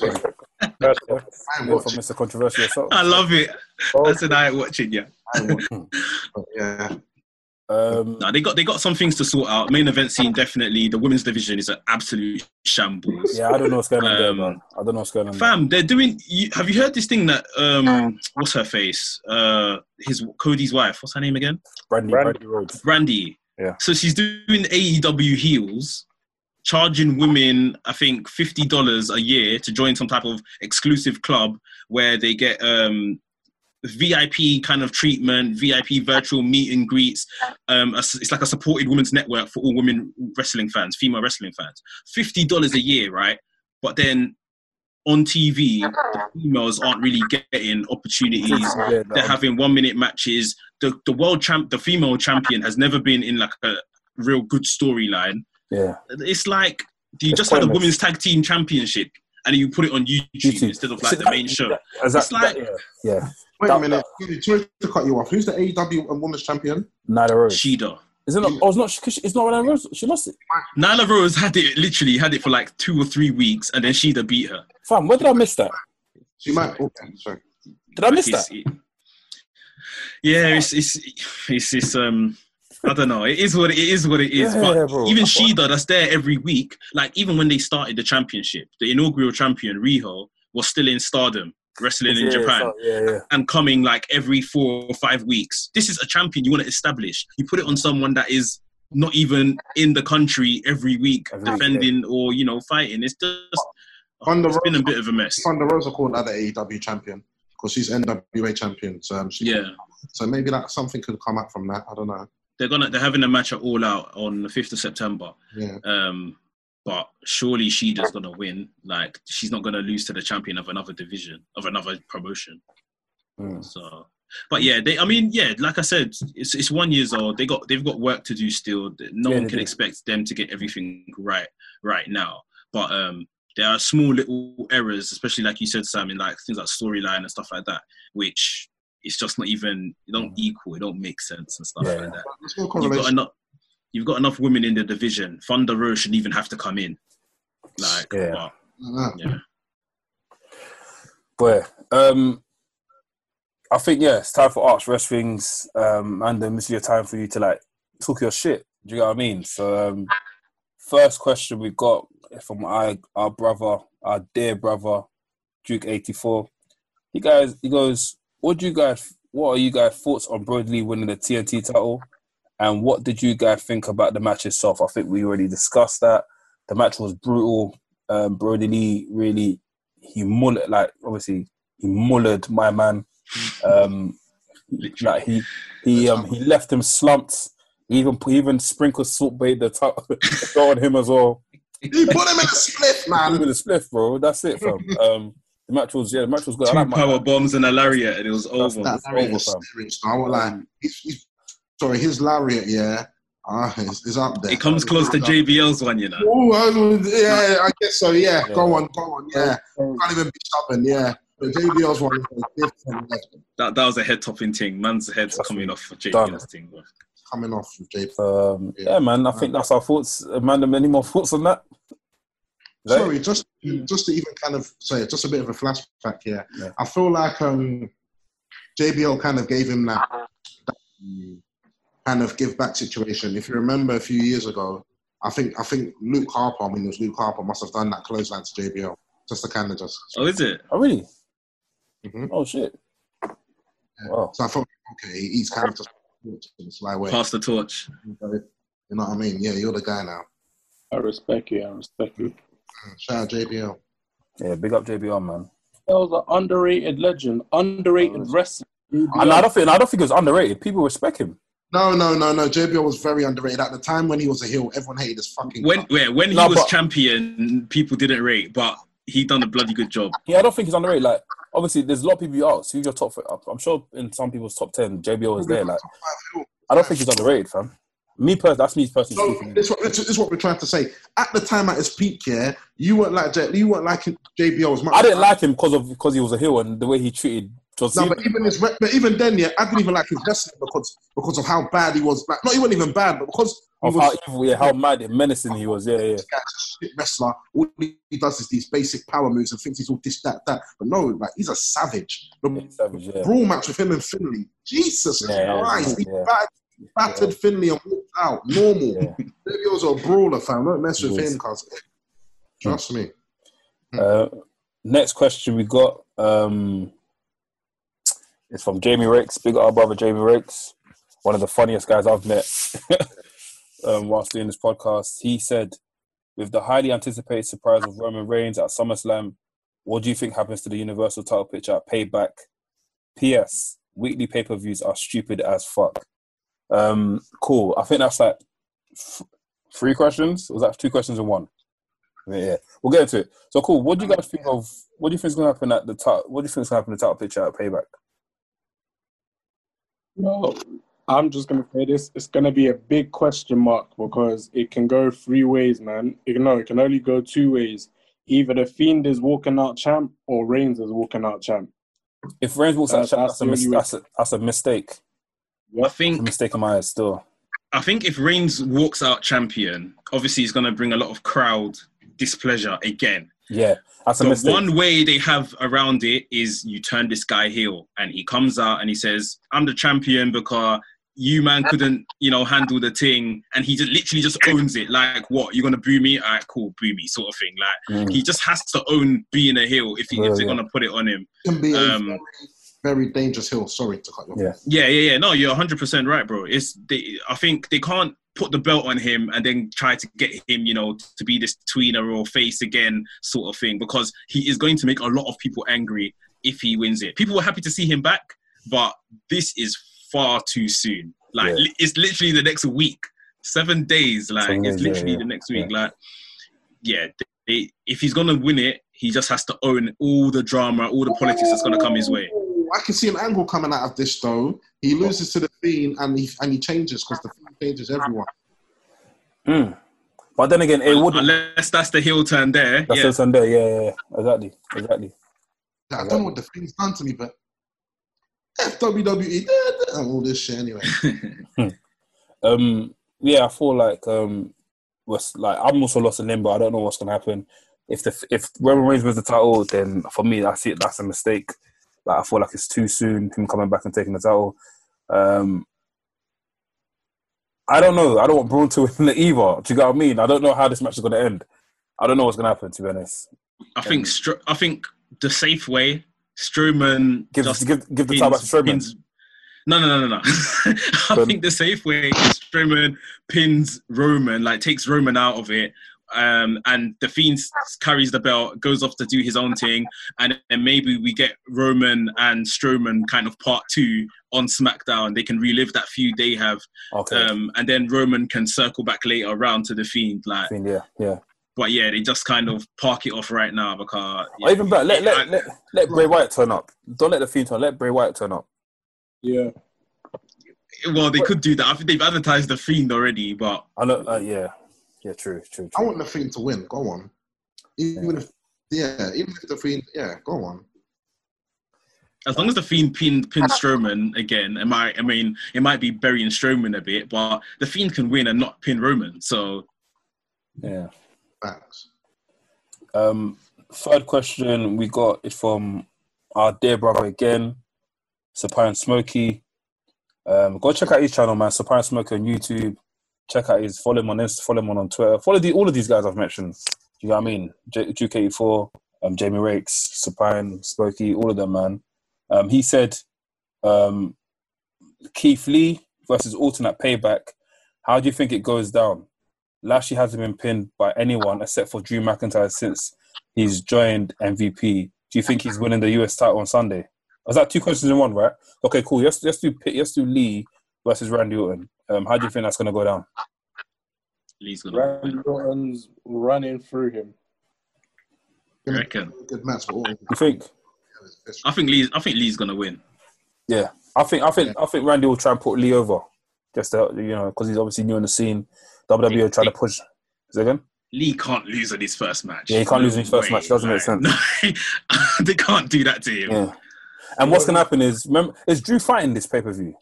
I ain't Yeah, watching. Mr. Controversial yourself. I love it. That's an eye watching you. I ain't watching. *laughs* Yeah, Um, No, they got they got some things to sort out. Main event scene definitely. The women's division is an absolute shambles. yeah, I don't know what's going on there, Um, man. I don't know what's going on. there. Fam, they're doing. You, have you heard this thing that um, what's her face? Uh, his Cody's wife. What's her name again? Brandi, Brandi. Brandi Rhodes. Brandi. Yeah. So she's doing AEW heels, charging women, I think, fifty dollars a year to join some type of exclusive club where they get um, VIP kind of treatment, VIP virtual meet and greets. Um, it's like a supported women's network for all women wrestling fans, female wrestling fans. Fifty dollars a year, right? But then on TV, the females aren't really getting opportunities Yeah, they're having one minute matches. The the world champ, the female champion, has never been in like a real good storyline. yeah. It's like do you It's just have the pointless. women's tag team championship and you put it on YouTube, YouTube. instead of like the main show? That, It's like- yeah, yeah. Wait That- a minute. Sorry to cut you off. Who's the AEW and Women's Champion? Nyla Rose. Shida. Is it not? Oh, it's not. Cause she, it's not Nyla Rose. She lost it. Nyla Rose had it literally had it for like two or three weeks, and then Shida beat her. Fam, where did I miss that? She might. Okay, sorry. Did I miss that? It- yeah, it's, it's it's it's um. I don't know. It is what it is. What it is. Yeah, but bro. even Shida, that's there every week. Like even when they started the championship, the inaugural champion Riho was still in Stardom, wrestling in Japan. yeah, yeah. and coming like every four or five weeks. This is a champion you want to establish. You put it on someone that is not even in the country every week Every week, defending or you know fighting. It's just Thunder it's been a bit of a mess. Thunder Rosa called her the AEW champion because she's NWA champion. So, um, she, Yeah, so maybe that something could come out from that. I don't know. they're gonna they're having a match at All Out on the fifth of September. Yeah. Um, but surely she just gonna win. Like she's not gonna lose to the champion of another division of another promotion. Mm. So, but yeah, they. I mean, yeah, like I said, it's it's one years old. They got they've got work to do still. No Yeah, one can do. expect them to get everything right right now. But um, there are small little errors, especially like you said, Sam, in like things like storyline and stuff like that, which it's just not even. It don't equal. It don't make sense and stuff Yeah. like that. There's no You've got correlation. Enough. You've got enough women in the division. Thunder Rose shouldn't even have to come in. Like, Yeah. but, Uh, yeah. But um, I think yeah, it's time for Arch Wrestling's um, and then this is your time for you to like talk your shit. Do you know what I mean? So um, first question we got from our our brother, our dear brother, Duke eighty four. You guys, he goes, what do you guys? What are you guys' thoughts on Brodie Lee winning the TNT title? And what did you guys think about the match itself? I think we already discussed that. The match was brutal. Um, Brodie Lee really he mullet like obviously he mullered my man. Um, like he he um he left him slumped. He even he even sprinkled salt bait *laughs* the top on him as well. He put him in a split, Even man. a spliff, bro. That's it, fam. Um, the match was yeah, the match was good. Two like my- power bombs and a lariat, and it was That's over. that. That lariat was fam. I won't lie. He's, he's, sorry, his lariat, yeah, ah, is, is up there. It comes close to JBL's one, you know. Oh, I- yeah, I guess so. Yeah, Yeah. go on, go on. Yeah, can't even be stubborn. Yeah, but JBL's one is different. That that was a head topping thing. Man's head's That's coming off for done. JBL's thing. bro. Coming off with JBL. Um, yeah, man. I think that's our thoughts. Amanda, any more thoughts on that it? Sorry, just just to even kind of say just a bit of a flashback here. Yeah. I feel like um, JBL kind of gave him that, that um, kind of give back situation. If you remember a few years ago, I think I think Luke Harper, I mean it was Luke Harper, must have done that close clothesline to JBL just to kind of just. Oh, is it? Oh, really? Mhm. Oh shit! Wow. So I thought, okay, he's kind of just in a sly way. Pass the torch. You know what I mean? Yeah, you're the guy now. I respect you. I respect you. Shout out JBL. Yeah, big up JBL, man. That was an underrated legend, underrated wrestler. And I don't think I don't think it was underrated. People respect him. No, no, no, no. JBL was very underrated at the time when he was a heel. Everyone hated his fucking. When guts. where, when he No, was but- champion, people didn't rate, but he done a bloody good job. Yeah, I don't think he's underrated. Like, obviously, there's a lot of people you ask who's your top. I'm sure in some people's top ten, JBL is there. Like, I don't think he's underrated, fam. Me personally, that's me personally So speaking. this, is what, this is what we're trying to say. At the time, at his peak, yeah, you weren't like J- you weren't like JBL as much. I didn't like him because of because he was a heel and the way he treated John No, but even his, but even then, yeah, I didn't even like his wrestling because because of how bad he was. Like, not even even bad, but because of was how evil, yeah, how mad and menacing he was. Yeah, yeah. this guy's a shit wrestler. All he does is these basic power moves and thinks he's all this, that, that. But no, like he's a savage. The yeah savage, yeah. brawl match with him and Finlay, Jesus Yeah, Christ, he yeah. bat- battered Finlay and walked out. Normal. Yeah. JBL's a brawler, fam. Don't mess with him, cause trust me. Uh, next question we got um, is from Jamie Ricks. big up brother Jamie Ricks, one of the funniest guys I've met *laughs* um, whilst doing this podcast. He said, with the highly anticipated surprise of Roman Reigns at SummerSlam, what do you think happens to the Universal title picture at Payback? P.S. Weekly pay per views are stupid as fuck. Um, cool. I think that's like f- three questions. Was that two questions in one? Yeah, we'll get into it. So cool. What do you guys think of? What do you think is going to happen at the top? What do you think is going to happen at the title picture at Payback? No, I'm just gonna say this. It's gonna be a big question mark because it can go three ways, man. It, no, it can only go two ways. Either the Fiend is walking out champ or Reigns is walking out champ. If Reigns walks out, That's- that's, that's a mis- that's a that's a mistake. I It's a think mistake in my eyes still. I think if Reigns walks out champion, obviously he's going to bring a lot of crowd displeasure again. Yeah, that's a So mistake. one way they have around it is you turn this guy heel, and he comes out and he says, "I'm the champion because you man couldn't, you know, handle the thing," and he just literally just owns it. Like, what? You're gonna boo me? All right, cool, boo me, sort of thing. Like, Mm. he just has to own being a heel if, he, Yeah, if they're yeah. gonna put it on him. Can be a Um, very, very dangerous hill. Sorry to cut you off. Yeah. Yeah, yeah, yeah. No, you're 100 percent right, bro. It's they. I think they can't put the belt on him and then try to get him, you know, to be this tweener or face again sort of thing because he is going to make a lot of people angry if he wins it. People were happy to see him back, but this is far too soon. Like Yeah. it's literally the next week, seven days. Like it's yeah, literally yeah. the next week. Like yeah, they, if he's gonna win it, he just has to own all the drama, all the politics that's gonna come his way. Ooh, I can see an angle coming out of this though. He loses to the Fiend and he and he changes because the Fiend changes everyone. Mm. But then again, it would. Unless that's the heel turn there. That's yeah. the Sunday. Yeah, yeah, yeah, exactly, exactly. I don't know what the Fiend's done to me, but F WWE da, da, and all this shit anyway. *laughs* Um, yeah, I feel like um, was like I'm also lost in limbo. I don't know what's gonna happen. If the if Roman Reigns wins the title, then for me, I see it. That's a mistake. Like I feel like it's too soon. Him coming back and taking the title. Um, I don't know. I don't want Braun to *laughs* win it either. Do you get what I mean? I don't know how this match is gonna end. I don't know what's gonna happen. To be honest, I think Stro- I think the safe way, Strowman give just give give the title back to Strowman. pins- No, no, no, no, no. *laughs* I think the safe way is Strowman pins Roman, like takes Roman out of it, um, and the Fiend carries the belt, goes off to do his own thing, and then maybe we get Roman and Strowman kind of part two on SmackDown. They can relive that feud they have, Okay. um, and then Roman can circle back later around to the Fiend, like. Fiend, yeah, yeah. But yeah, they just kind of park it off right now because Or even better, let I- let, let let Bray Wyatt turn up. Don't let the Fiend turn. Let Bray Wyatt turn up. Yeah. Well, they could do that. I think they've advertised the fiend already, but I know. Uh, yeah, yeah. True, true, I want the Fiend to win. Go on. Even if yeah, even if the Fiend yeah, go on. as long as the fiend pin pin Strowman again, it might. I mean, it might be burying Strowman a bit, but the fiend can win and not pin Roman. So Yeah. Facts. Um, third question we got is from our dear brother again, Sapphire and Smokey. Um, go check out his channel, man. Sapphire and Smokey on YouTube. Check out his follow him on Insta, follow him on, on Twitter. Follow the, all of these guys I've mentioned. Do You know what I mean? J- Duke 84, um, Jamie Rakes, Sapphire and Smokey, all of them, man. Um, he said um, Keith Lee versus alternate payback. How do you think it goes down? Lashley hasn't been pinned by anyone except for Drew McIntyre since he's joined MVP. Do you think he's winning the US title on Sunday? Was that two questions in one, right? Okay, cool. Let's do do Lee versus Randy Orton. Um, how do you think that's gonna go down? Lee's gonna Randy. Orton's running through him. I reckon. Good match for all. You think? I think Lee's. I think Lee's gonna win. Yeah, I think I think I think Randy will try and put Lee over, just to, you know because he's obviously new in the scene. WWE are trying to push. Say again? Lee can't lose in his first match. Yeah, he can't lose in his first way. match. Doesn't make sense. No, *laughs* they can't do that to him. Yeah. And what's gonna happen is, remember, is Drew fighting this pay per view?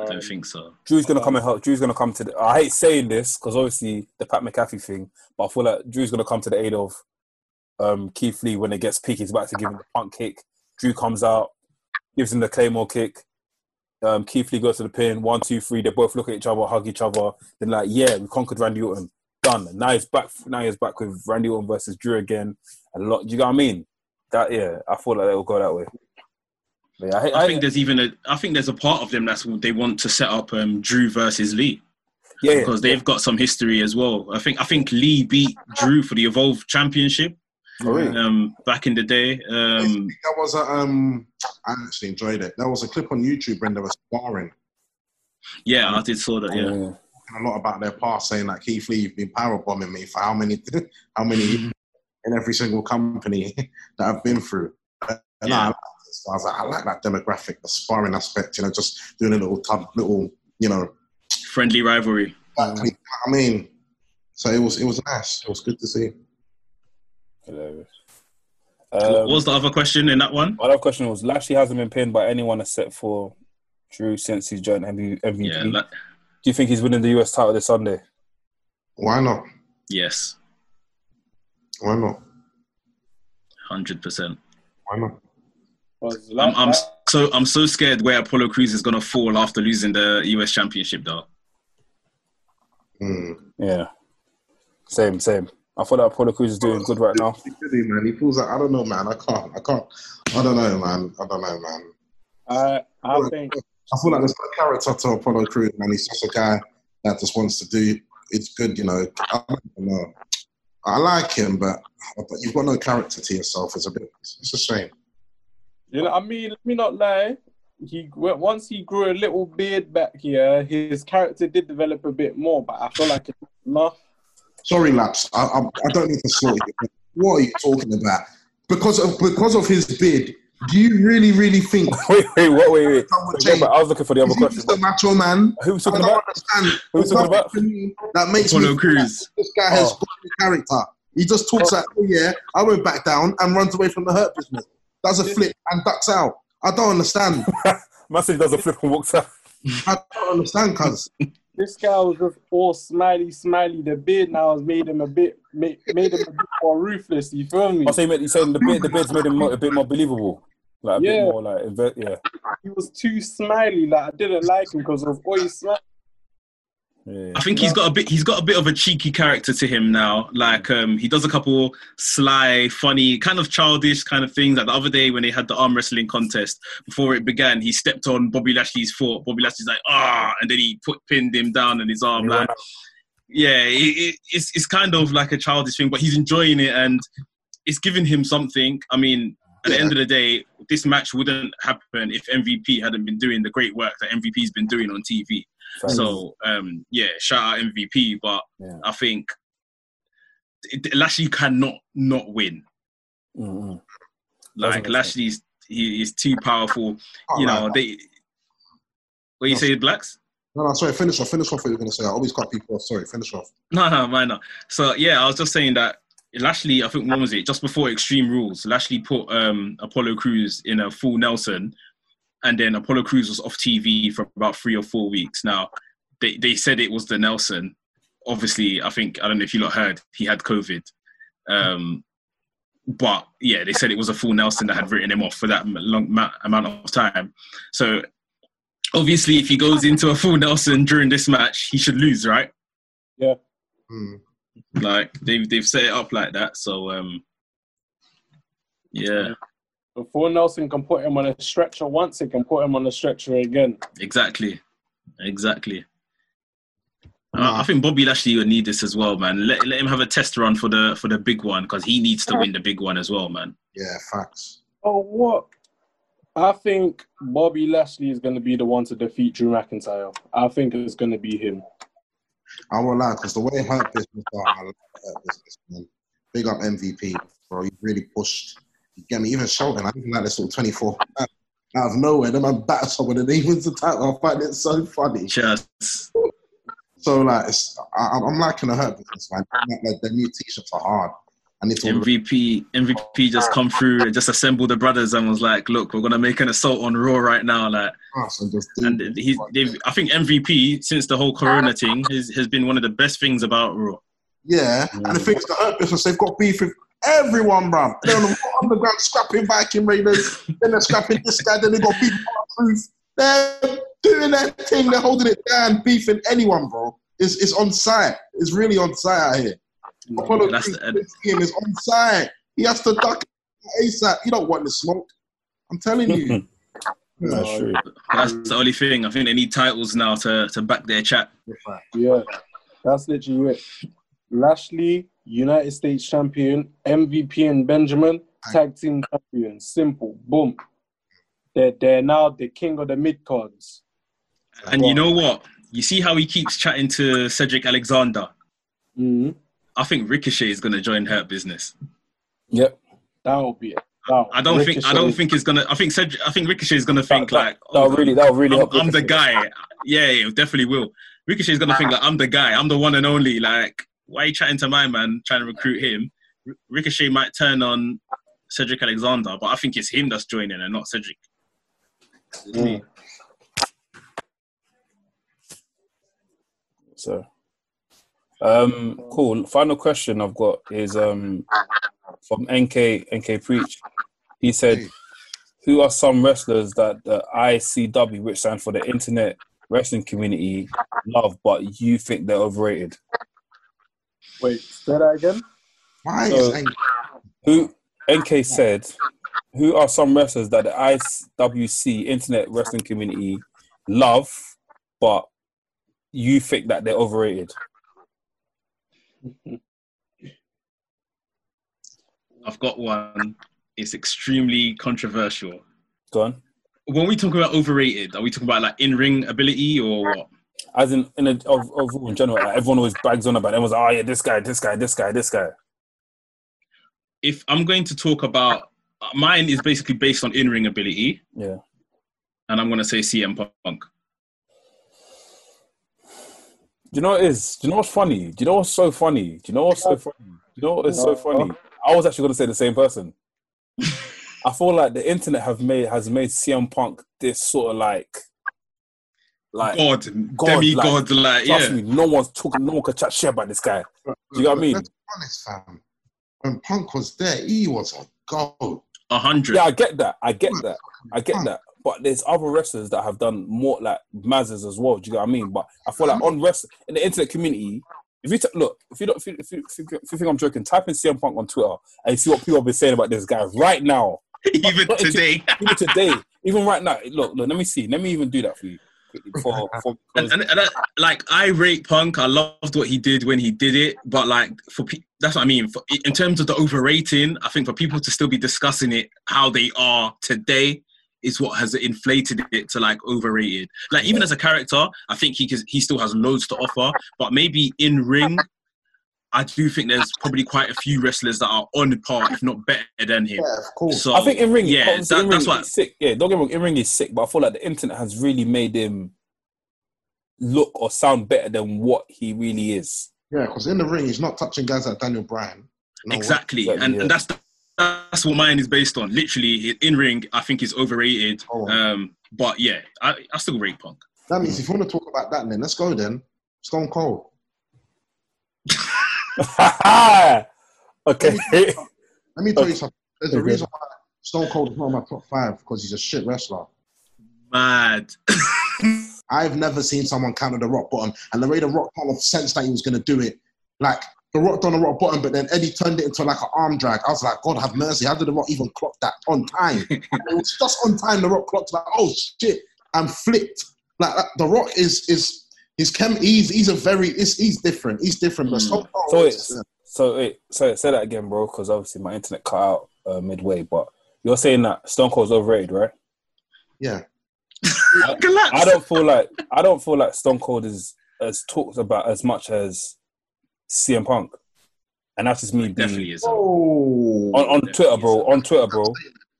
I don't think so. Drew's gonna come and help. Drew's gonna come to. The, I hate saying this because obviously the Pat McAfee thing, but I feel like Drew's gonna come to the aid of um, Keith Lee when it gets peak. He's about to give him the punt kick. Drew comes out, gives him the claymore kick. Um, Keith Lee goes to the pin. One, two, three. They both look at each other, hug each other. Then like, yeah, we conquered Randy Orton. Done. And now he's back. Now he's back with Randy Orton versus Drew again. A lot. Do you know what I mean? That yeah, I feel like it will go that way. But yeah, I, I I, think there's even a. I think there's a part of them that's they want to set up um, Drew versus Lee yeah, yeah. because they've got some history as well. I think I think Lee beat Drew for the Evolve Championship For real. um, back in the day. Um, that was a um I actually enjoyed it. There was a clip on YouTube when they were sparring. yeah, I did saw that. Yeah, yeah. talking a lot about their past, saying like Keith Lee, you've been power bombing me for how many, *laughs* how many *laughs* in every single company *laughs* that I've been through. And Yeah. I, like this. I was like, I like that demographic, the sparring aspect. You know, just doing a little, tub, little, you know. friendly rivalry. exactly. I mean, so it was, it was nice. It was good to see. Hilarious. what Um, was the other question in that one? my other question was Lashley hasn't been pinned by anyone except for Drew since he's joined MV- MVP. Yeah, La- Do you think he's winning the US title this Sunday? Why not? Yes, Why not? hundred percent. Why not? 'Cause I'm, I'm so I'm so scared where Apollo Crews is gonna fall after losing the US Championship, though. Hmm. Yeah. Same, same. I thought that Apollo Crews is doing good right now. He did man. He pulls like I don't know, man. I can't. I can't. I don't know, man. I don't know, man. I, I think I feel like there's no character to Apollo Crews, man. He's just a guy that just wants to do. It's good, you know. I don't know. I like him, but but you've got no character to yourself. It's a bit. It's a shame. You know, I mean, let me not lie. He once he grew a little beard back here, his character did develop a bit more, but I feel like it's not enough. Sorry, laps. I, I, I don't need to slow you. but What are you talking about? Because of because of his bid, do you really really think *laughs* Wait, wait, what? Wait, wait. someone Wait, change? but I was looking for the other Is question. just a macho man? Who was I talking don't about? understand. Who was talking about? nothing to me That makes Apollo me Crews. This guy has Oh. got a character. He just talks like, oh yeah, I went back down and runs away from the hurt business. Does a flip and ducks out. I don't understand. *laughs* Massive does a flip and walks out. I don't understand, cuz. This guy was just all smiley, smiley. The beard now has made him a bit, made, made him a bit more ruthless. You feel me? I say, you saying the beard, the beard's made him a bit more believable, like a Yeah. bit more like, inve- yeah, He was too smiley. Like I didn't like him because of all his smile. Yeah. I think he's got a bit. He's got a bit of a cheeky character to him now. Like um, he does a couple sly, funny, kind of childish kind of things. Like the other day when they had the arm wrestling contest before it began, he stepped on Bobby Lashley's foot. Bobby Lashley's like ah, and then he put pinned him down on his arm. He Like yeah, it, it, it's it's kind of like a childish thing, but he's enjoying it and it's giving him something. I mean, at the end of the day, this match wouldn't happen if MVP hadn't been doing the great work that MVP's been doing on TV. Facts. So um, yeah, shout out MVP, but Yeah. I think it, Lashley cannot not win. Mm-mm. Like Lashley's he is too powerful. You know Alright. they. What you No. say, blacks? No, no, sorry, finish off. Finish off what you were going to say. I always cut people off. Sorry, finish off. No, no, mine not. So yeah, I was just saying that Lashley, I think when was it? Just before Extreme Rules, Lashley put um, Apollo Crews in a full Nelson, and then Apollo Crews was off TV for about three or four weeks. Now they they said it was the Nelson. Obviously, I think I don't know if you lot heard he had COVID. Um, but yeah, they said it was a full Nelson that had written him off for that long ma- amount of time. So obviously, if he goes into a full Nelson during this match, he should lose, right? Hmm. like they've they've set it up like that. So um, yeah, Before Nelson can put him on a stretcher once, he can put him on a stretcher again. exactly, exactly. I I think Bobby Lashley would need this as well, man. Let, let him have a test run for the for the big one because he needs to win the big one as well, man. Yeah, facts. Oh, what? I think Bobby Lashley is going to be the one to defeat Drew McIntyre. I think it's going to be him. I won't lie, because the way Hurt Business I like Hurt Business, man. Big up MVP, bro. He really pushed. Get me? Even Shelton, I even like this little 24 out of nowhere. The man batters someone and wins the title. I find it so funny. Just So, like, it's, I, I'm I'm liking the Hurt Business, man. Like, like, the new t shirts are hard. I need to. MVP MVP just come through and just assembled the brothers and was like, look, we're gonna make an assault on Raw right now, like. and just And he's, they've, I think MVP since the whole Corona thing has, has been one of the best things about Raw. Yeah, and the mm. thing is, the Hurt Business, they've got beef with everyone, bruv. They're on the underground scrapping Viking Raiders, then they're scrapping this guy, then they got beef with Truth. They're doing their thing, they're holding it down, beefing anyone, bro. It's, it's on site. It's really on site out here. Apollo That's Crews, the- this game is on site. He has to duck ASAP. You don't want the smoke. I'm telling you. *laughs* That's true. That's the only thing. I think they need titles now to, to back their chat. Yeah, that's literally it. Lashley, United States champion, MVP and Benjamin, tag team champion. Simple. Boom. They're, they're now the king of the mid cards. And you know what? You see how he keeps chatting to Cedric Alexander. hmm I think Ricochet is going to join Hurt Business. Yep. That'll be it. That'll- I don't think I don't think it's gonna. I think Cedric, I think Ricochet is going to think that- like, That'll oh, really, that'll really I'm. I'm the guy. Yeah, it definitely will. Ricochet is going to think like I'm the guy. I'm the one and only. Like, why are you chatting to my man, trying to recruit him? R- Ricochet might turn on Cedric Alexander, but I think it's him that's joining and not Cedric. Mm. So, um, cool. Final question I've got is um from NK NK Preach. He said, "Who are some wrestlers that the ICW, which stands for the Internet Wrestling Community, love, but you think they're overrated? Wait, say that again. Why So- is Ang- Who NK said, who are some wrestlers that the IWC Internet Wrestling Community love, but you think that they're overrated? I've got one. It's extremely controversial. Go on. When we talk about overrated, are we talking about like in-ring ability or what? As in, in a, of, of in general, like everyone always bags on about. it. Everyone's like, oh yeah, this guy, this guy, this guy, this guy. If I'm going to talk about uh, mine is basically based on in-ring ability, Yeah. and I'm gonna say CM Punk. Do you know what it is? Do you know what's funny? Do you know what's so funny? Do you know what's so funny? Do you know what is so funny? I was actually going to say the same person. *laughs* I feel like the internet have made has made CM Punk this sort of like, like God, God, demigod, like, trust yeah. me, no one's talking, no one can chat shit about this guy. Do you know what I mean? Let's be honest, fam. When Punk was there, he was a goat. A hundred. Yeah, I get that. I get that. I get that. But there's other wrestlers that have done more like Mazes as well. Do you know what I mean? But I feel like on wrestling in the internet community, if you t- look, if you don't, if you, if, you, if, you, if you think I'm joking, type in CM Punk on Twitter and you see what people have been saying about this guy right now. *laughs* Even Not into- today. even today, even right now. Look, look. Let me see. Let me even do that for you quickly before. before *laughs* and, and, and I, like I rate Punk. I loved what he did when he did it, but like for pe- that's what I mean. For, in terms of the overrating, I think for people to still be discussing it how they are today is what has inflated it to like overrated. Like even as a character, I think he can, he still has loads to offer, but maybe in ring. I do think there's probably quite a few wrestlers that are on par, if not better than him. Yeah, of course. So I think in ring, yeah, obviously that- in that's ring what is sick. Yeah, don't get me wrong. In ring is sick, but I feel like the internet has really made him look or sound better than what he really is. Yeah, because in the ring, he's not touching guys like Daniel Bryan. No exactly, Exactly, and, yeah. and that's that's what mine is based on. Literally, in ring, I think he's overrated. Oh. Um, but yeah, I, I still rate Punk. That means if you want to talk about that, then let's go then. Stone Cold. *laughs* *laughs* okay. Let me tell you something. There's a Okay. reason why Stone Cold is not in my top five because he's a shit wrestler. Mad. *laughs* I've never seen someone counter the rock bottom, and the way the rock kind of sensed that he was going to do it, like the rock done the rock bottom, but then Eddie turned it into like an arm drag. I was like, God have mercy. How did the rock even clock that on time? *laughs* it was just on time. The rock clocked like, oh shit, and flipped. Like that- the rock is is he's chem. He's he's a very he's, he's different. He's different. But Mm. Stone So is- it's so wait, so say that again, bro, because obviously my internet cut out uh, midway. But you're saying that Stone Cold's overrated, right? yeah. Relax. *laughs* I don't feel like I don't feel like Stone Cold is as talked about as much as CM Punk, and that's just me being Definitely is. Oh, on, on Twitter, bro. On Twitter, bro.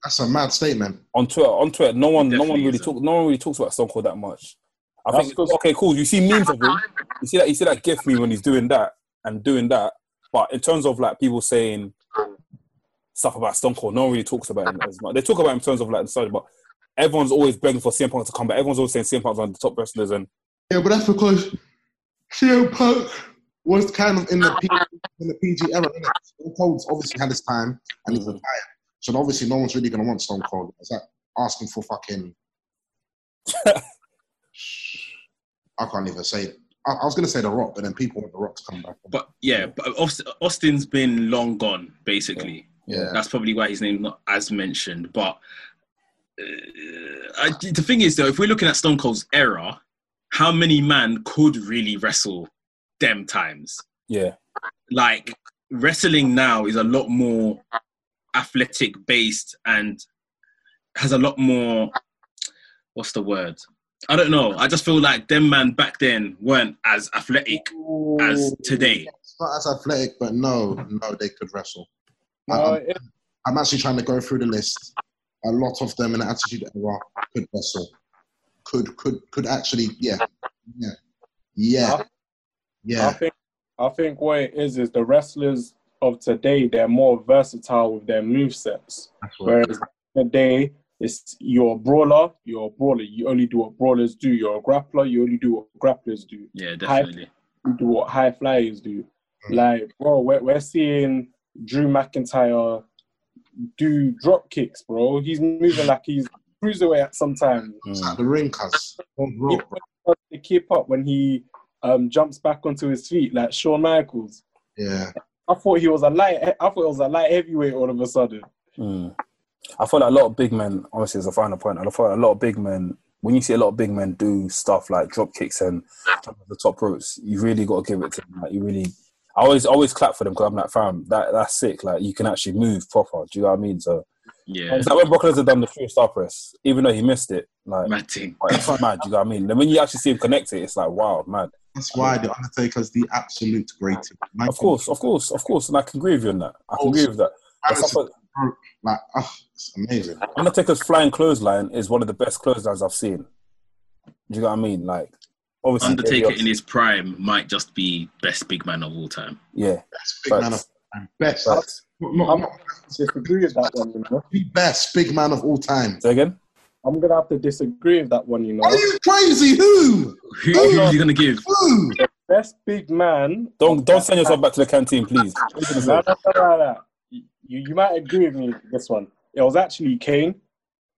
that's a mad statement. On Twitter, on Twitter, no one, no one really talk, no one really talks about Stone Cold that much. I That's think 'cause- okay, cool. You see memes of him. You see that you see that gif me when he's doing that and doing that. But in terms of like people saying stuff about Stone Cold, no one really talks about him as much. They talk about him in terms of like the story, but everyone's always begging for CM Punk to come back. Everyone's always saying CM Punk's one of the top wrestlers, and Yeah, but that's because CM Punk was kind of in the PG, in the PG era. innit? Stone Cold's obviously had his time and he's retired. So obviously no one's really gonna want Stone Cold. It's like asking for fucking. *laughs* I can't even say. It. I, I was gonna say The Rock, but then people want The Rock to come back. But yeah, but Austin's been long gone, basically. yeah, That's probably why his name's not as mentioned. But uh, I, the thing is, though, if we're looking at Stone Cold's era, how many man could really wrestle them times? yeah, Like wrestling now is a lot more athletic based and has a lot more. What's the word? I don't know. I just feel like them man back then weren't as athletic as today. Not as athletic, but no, no, they could wrestle. No, Um, it- I'm actually trying to go through the list. A lot of them in the Attitude Era could wrestle. Could could could actually yeah yeah yeah I yeah. think I think what it is is the wrestlers of today they're more versatile with their move sets. That's what- Whereas today it's you're a brawler, you're a brawler. You only do what brawlers do. You're a grappler, you only do what grapplers do. Yeah, definitely. You do what high flyers do. Like, bro, we're, we're seeing Drew McIntyre do drop kicks, bro. He's moving like he's cruiserweight at some time. At the ring, cuz. Don't roll. Even when he starts to keep up when he um, jumps back onto his feet, like Shawn Michaels. Yeah. I thought he was a light. I thought it was a light heavyweight all of a sudden. Mm. I feel like a lot of big men, honestly, as a final point, I feel like a lot of big men, when you see a lot of big men do stuff like drop kicks and the top ropes, you really got to give it to them. Like, you really, I always always clap for them because I'm like, fam, that, that's sick. Like, you can actually move proper. Do you know what I mean? So, Yeah, it's like when Brock Lesnar done the shooting star press, even though he missed it, like, mad thing. like, it's mad. Do you know what I mean? Then when you actually see him connect it, it's like, wow, man. That's why the Undertaker's the absolute greatest. Of course, of course, of course. And I can agree with you on that. I can agree with that. But Madison, stuff like- like, oh, it's amazing. Undertaker's flying clothesline is one of the best clotheslines I've seen. Do you know what I mean? Like, obviously, Undertaker in his prime might just be best big man of all time. yeah, Best big man of facts, best. facts. Not, not, I'm- not Disagree with that one, you know. the best big man of all time. Say again. I'm gonna have to disagree with that one, you know. Are you crazy? Who? Who, who are you gonna give? Who? Best big man. Don't don't send yourself back to the canteen, please. You, you might agree with me with this one. It was actually Kane.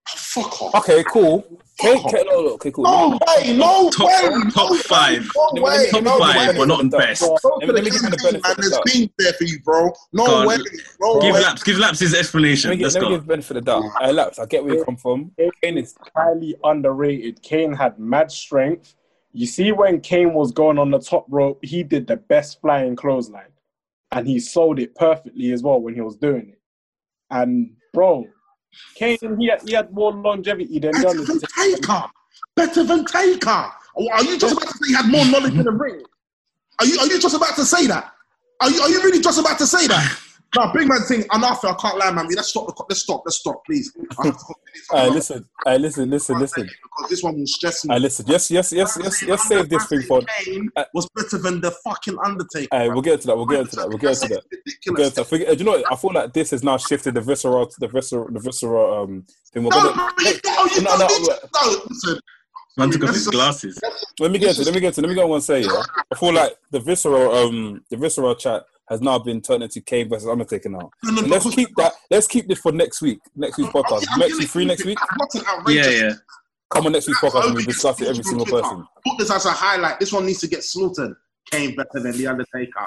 Fuck off. Okay, cool. Okay, okay, no, no, okay, cool. No way, no Top- way. top no five. No way. Top no five, way. but not in best. Go Let me- to the let me give you the benefit man. of the There's doubt. there for you, bro. No God, way. No Give way. Laps, give Laps his explanation. Let me, Let's give, let me go. give benefit of the doubt. Uh, Laps, I get where you come from. Kane is highly underrated. Kane had mad strength. You see, when Kane was going on the top rope, he did the best flying clothesline, and he sold it perfectly as well when he was doing it. And bro, Kane he had, he had more longevity than Better than. Taker. Better than Taker. Oh, are you just about to say he had more knowledge in the ring? Are you, are you just about to say that? Are you, are you really just about to say that? No, big man thing. Enough. I can't lie, man. Let's stop. The, let's stop. Let's stop, please. I have to continue listen, hey, listen, listen, listen. Because this one will stress me. I listen. Yes, yes, yes, yes, yes. Save this thing for. Kane was better than the fucking Undertaker. Hey, we'll get to that. We'll get to that. We'll get to that. We'll get to that. Forget, do you know? What? I feel like this has now shifted the visceral, to the visceral, the visceral um thing. We're No, gonna, no, you don't. You No, don't no. No, listen. Man took off Let's his glasses. let me get to. Let me get to. Let me go on and say. Yeah, I feel like the visceral um the visceral chat has now been turned into Kane versus Undertaker now. No, no, So let's keep that. Let's keep this for next week. Next week's I'm- podcast. I'm Next week, free next week. I'm not an Yeah, yeah. Come on next week's podcast and we Open discuss it it, every single person. Put this as a highlight. This one needs to get slaughtered. Kane better than the Undertaker.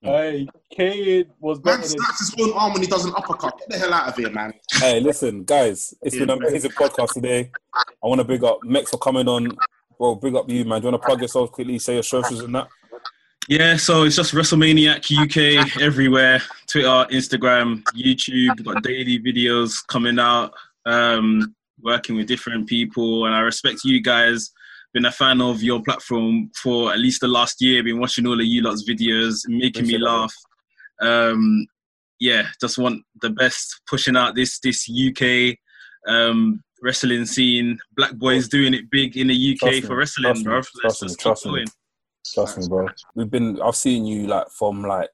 Hey, Kane was Man better than snaps his own arm when he does an uppercut. Get the hell out of here, man. Hey, listen, guys, it's been an amazing podcast today. I want to big up Mex for coming on. Well, big up you, man. Do you want to plug yourself quickly? Say your socials and that. Yeah, so it's just WrestleManiac UK everywhere Twitter, Instagram, YouTube. We've got daily videos coming out, um, working with different people. And I respect you guys. Been a fan of your platform for at least the last year. Been watching all of you lot's videos, making me laugh. Um, yeah, just want the best pushing out this this UK um, wrestling scene. Black boys doing it big in the UK Trust for wrestling, me, bro. Let's just keep going. Trust me, bro. We've been. I've seen you like from like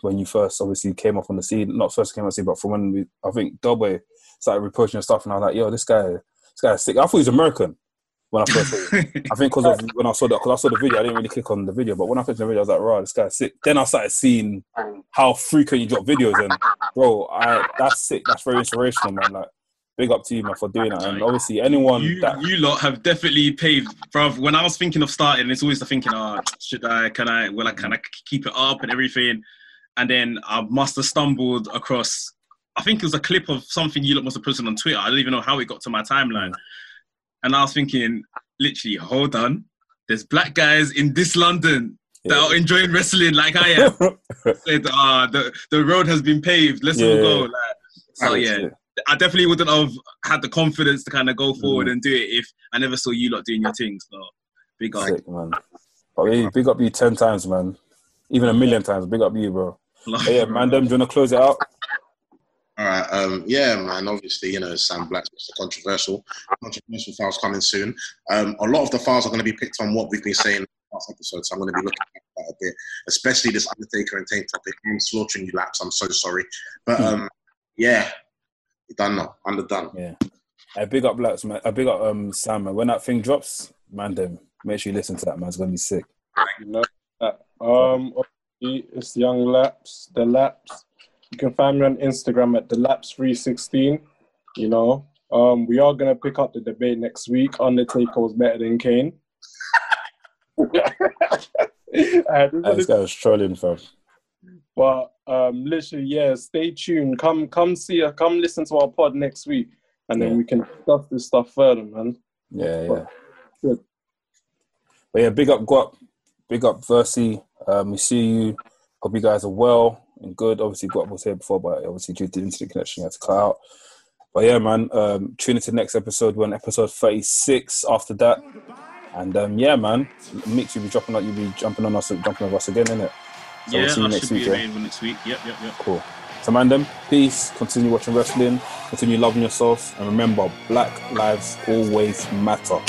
when you first obviously came up on the scene. Not first came on the scene, but from when we. I think Dubway started reposting your stuff, and I was like, "Yo, this guy, this guy's sick." I thought he was American when I first saw him. *laughs* I think because of when I saw that, because I saw the video, I didn't really click on the video. But when I clicked on the video, I was like, "Right, this guy's sick." Then I started seeing how frequent you drop videos, and bro, I that's sick. That's very inspirational, man. Like, big up to you, man, for doing that. And obviously, anyone you, that you lot have definitely paved, bruv. When I was thinking of starting, it's always the thinking, oh, should I, can I, will I, can I keep it up and everything? And then I must have stumbled across, I think it was a clip of something you lot must have posted on Twitter. I don't even know how it got to my timeline. And I was thinking, literally, hold on. There's black guys in this London that Yeah. are enjoying wrestling like I am. *laughs* Said, ah, the, the road has been paved. Let's all go. Like, so, yeah. I definitely wouldn't have had the confidence to kind of go forward Mm. and do it if I never saw you lot doing your thing. So big up. Sick, man. But hey, big up you ten times, man. Even a million times. Big up you, bro. *laughs* But yeah, man. Them, do you want to close it out? All right. Um, yeah, man. Obviously, you know, Sam Black's Mr. Controversial. Controversial files coming soon. Um, a lot of the files are going to be picked on what we've been saying in the past episodes. So I'm going to be looking at that a bit, especially this Undertaker and Tank topic. I'm slaughtering you laps. I'm so sorry. But um, yeah, you done now. Underdone. Yeah. I big up blacks, man. I big up um Sam, man. When that thing drops, man, them make sure you listen to that, man. It's gonna be sick. You know. Um, it's Young Laps, the Laps. You can find me on Instagram at the Laps three sixteen. You know, um, we are gonna pick up the debate next week. Undertaker was better than Kane. *laughs* I just This wanted guy was trolling, fam. But um, literally, yeah, stay tuned. Come, come see, come listen to our pod next week, and then Yeah. we can discuss this stuff further, man. Yeah, yeah. Good. But yeah, big up Guap, big up Versi. Um, we see you. Hope you guys are well and good. Obviously, Guap was here before, but obviously due to the internet connection, you had to cut out. But yeah, man, um, tune into the next episode. We're on episode thirty-six. After that, and um, yeah, man, Mix, you'll be dropping out. You'll be jumping on us, jumping on us again, innit? So yeah, we'll see you I next should week. be Yeah? available next week. Yep, yep, yep. Cool. So, man, them, peace. Continue watching wrestling. Continue loving yourself. And remember, Black lives always matter.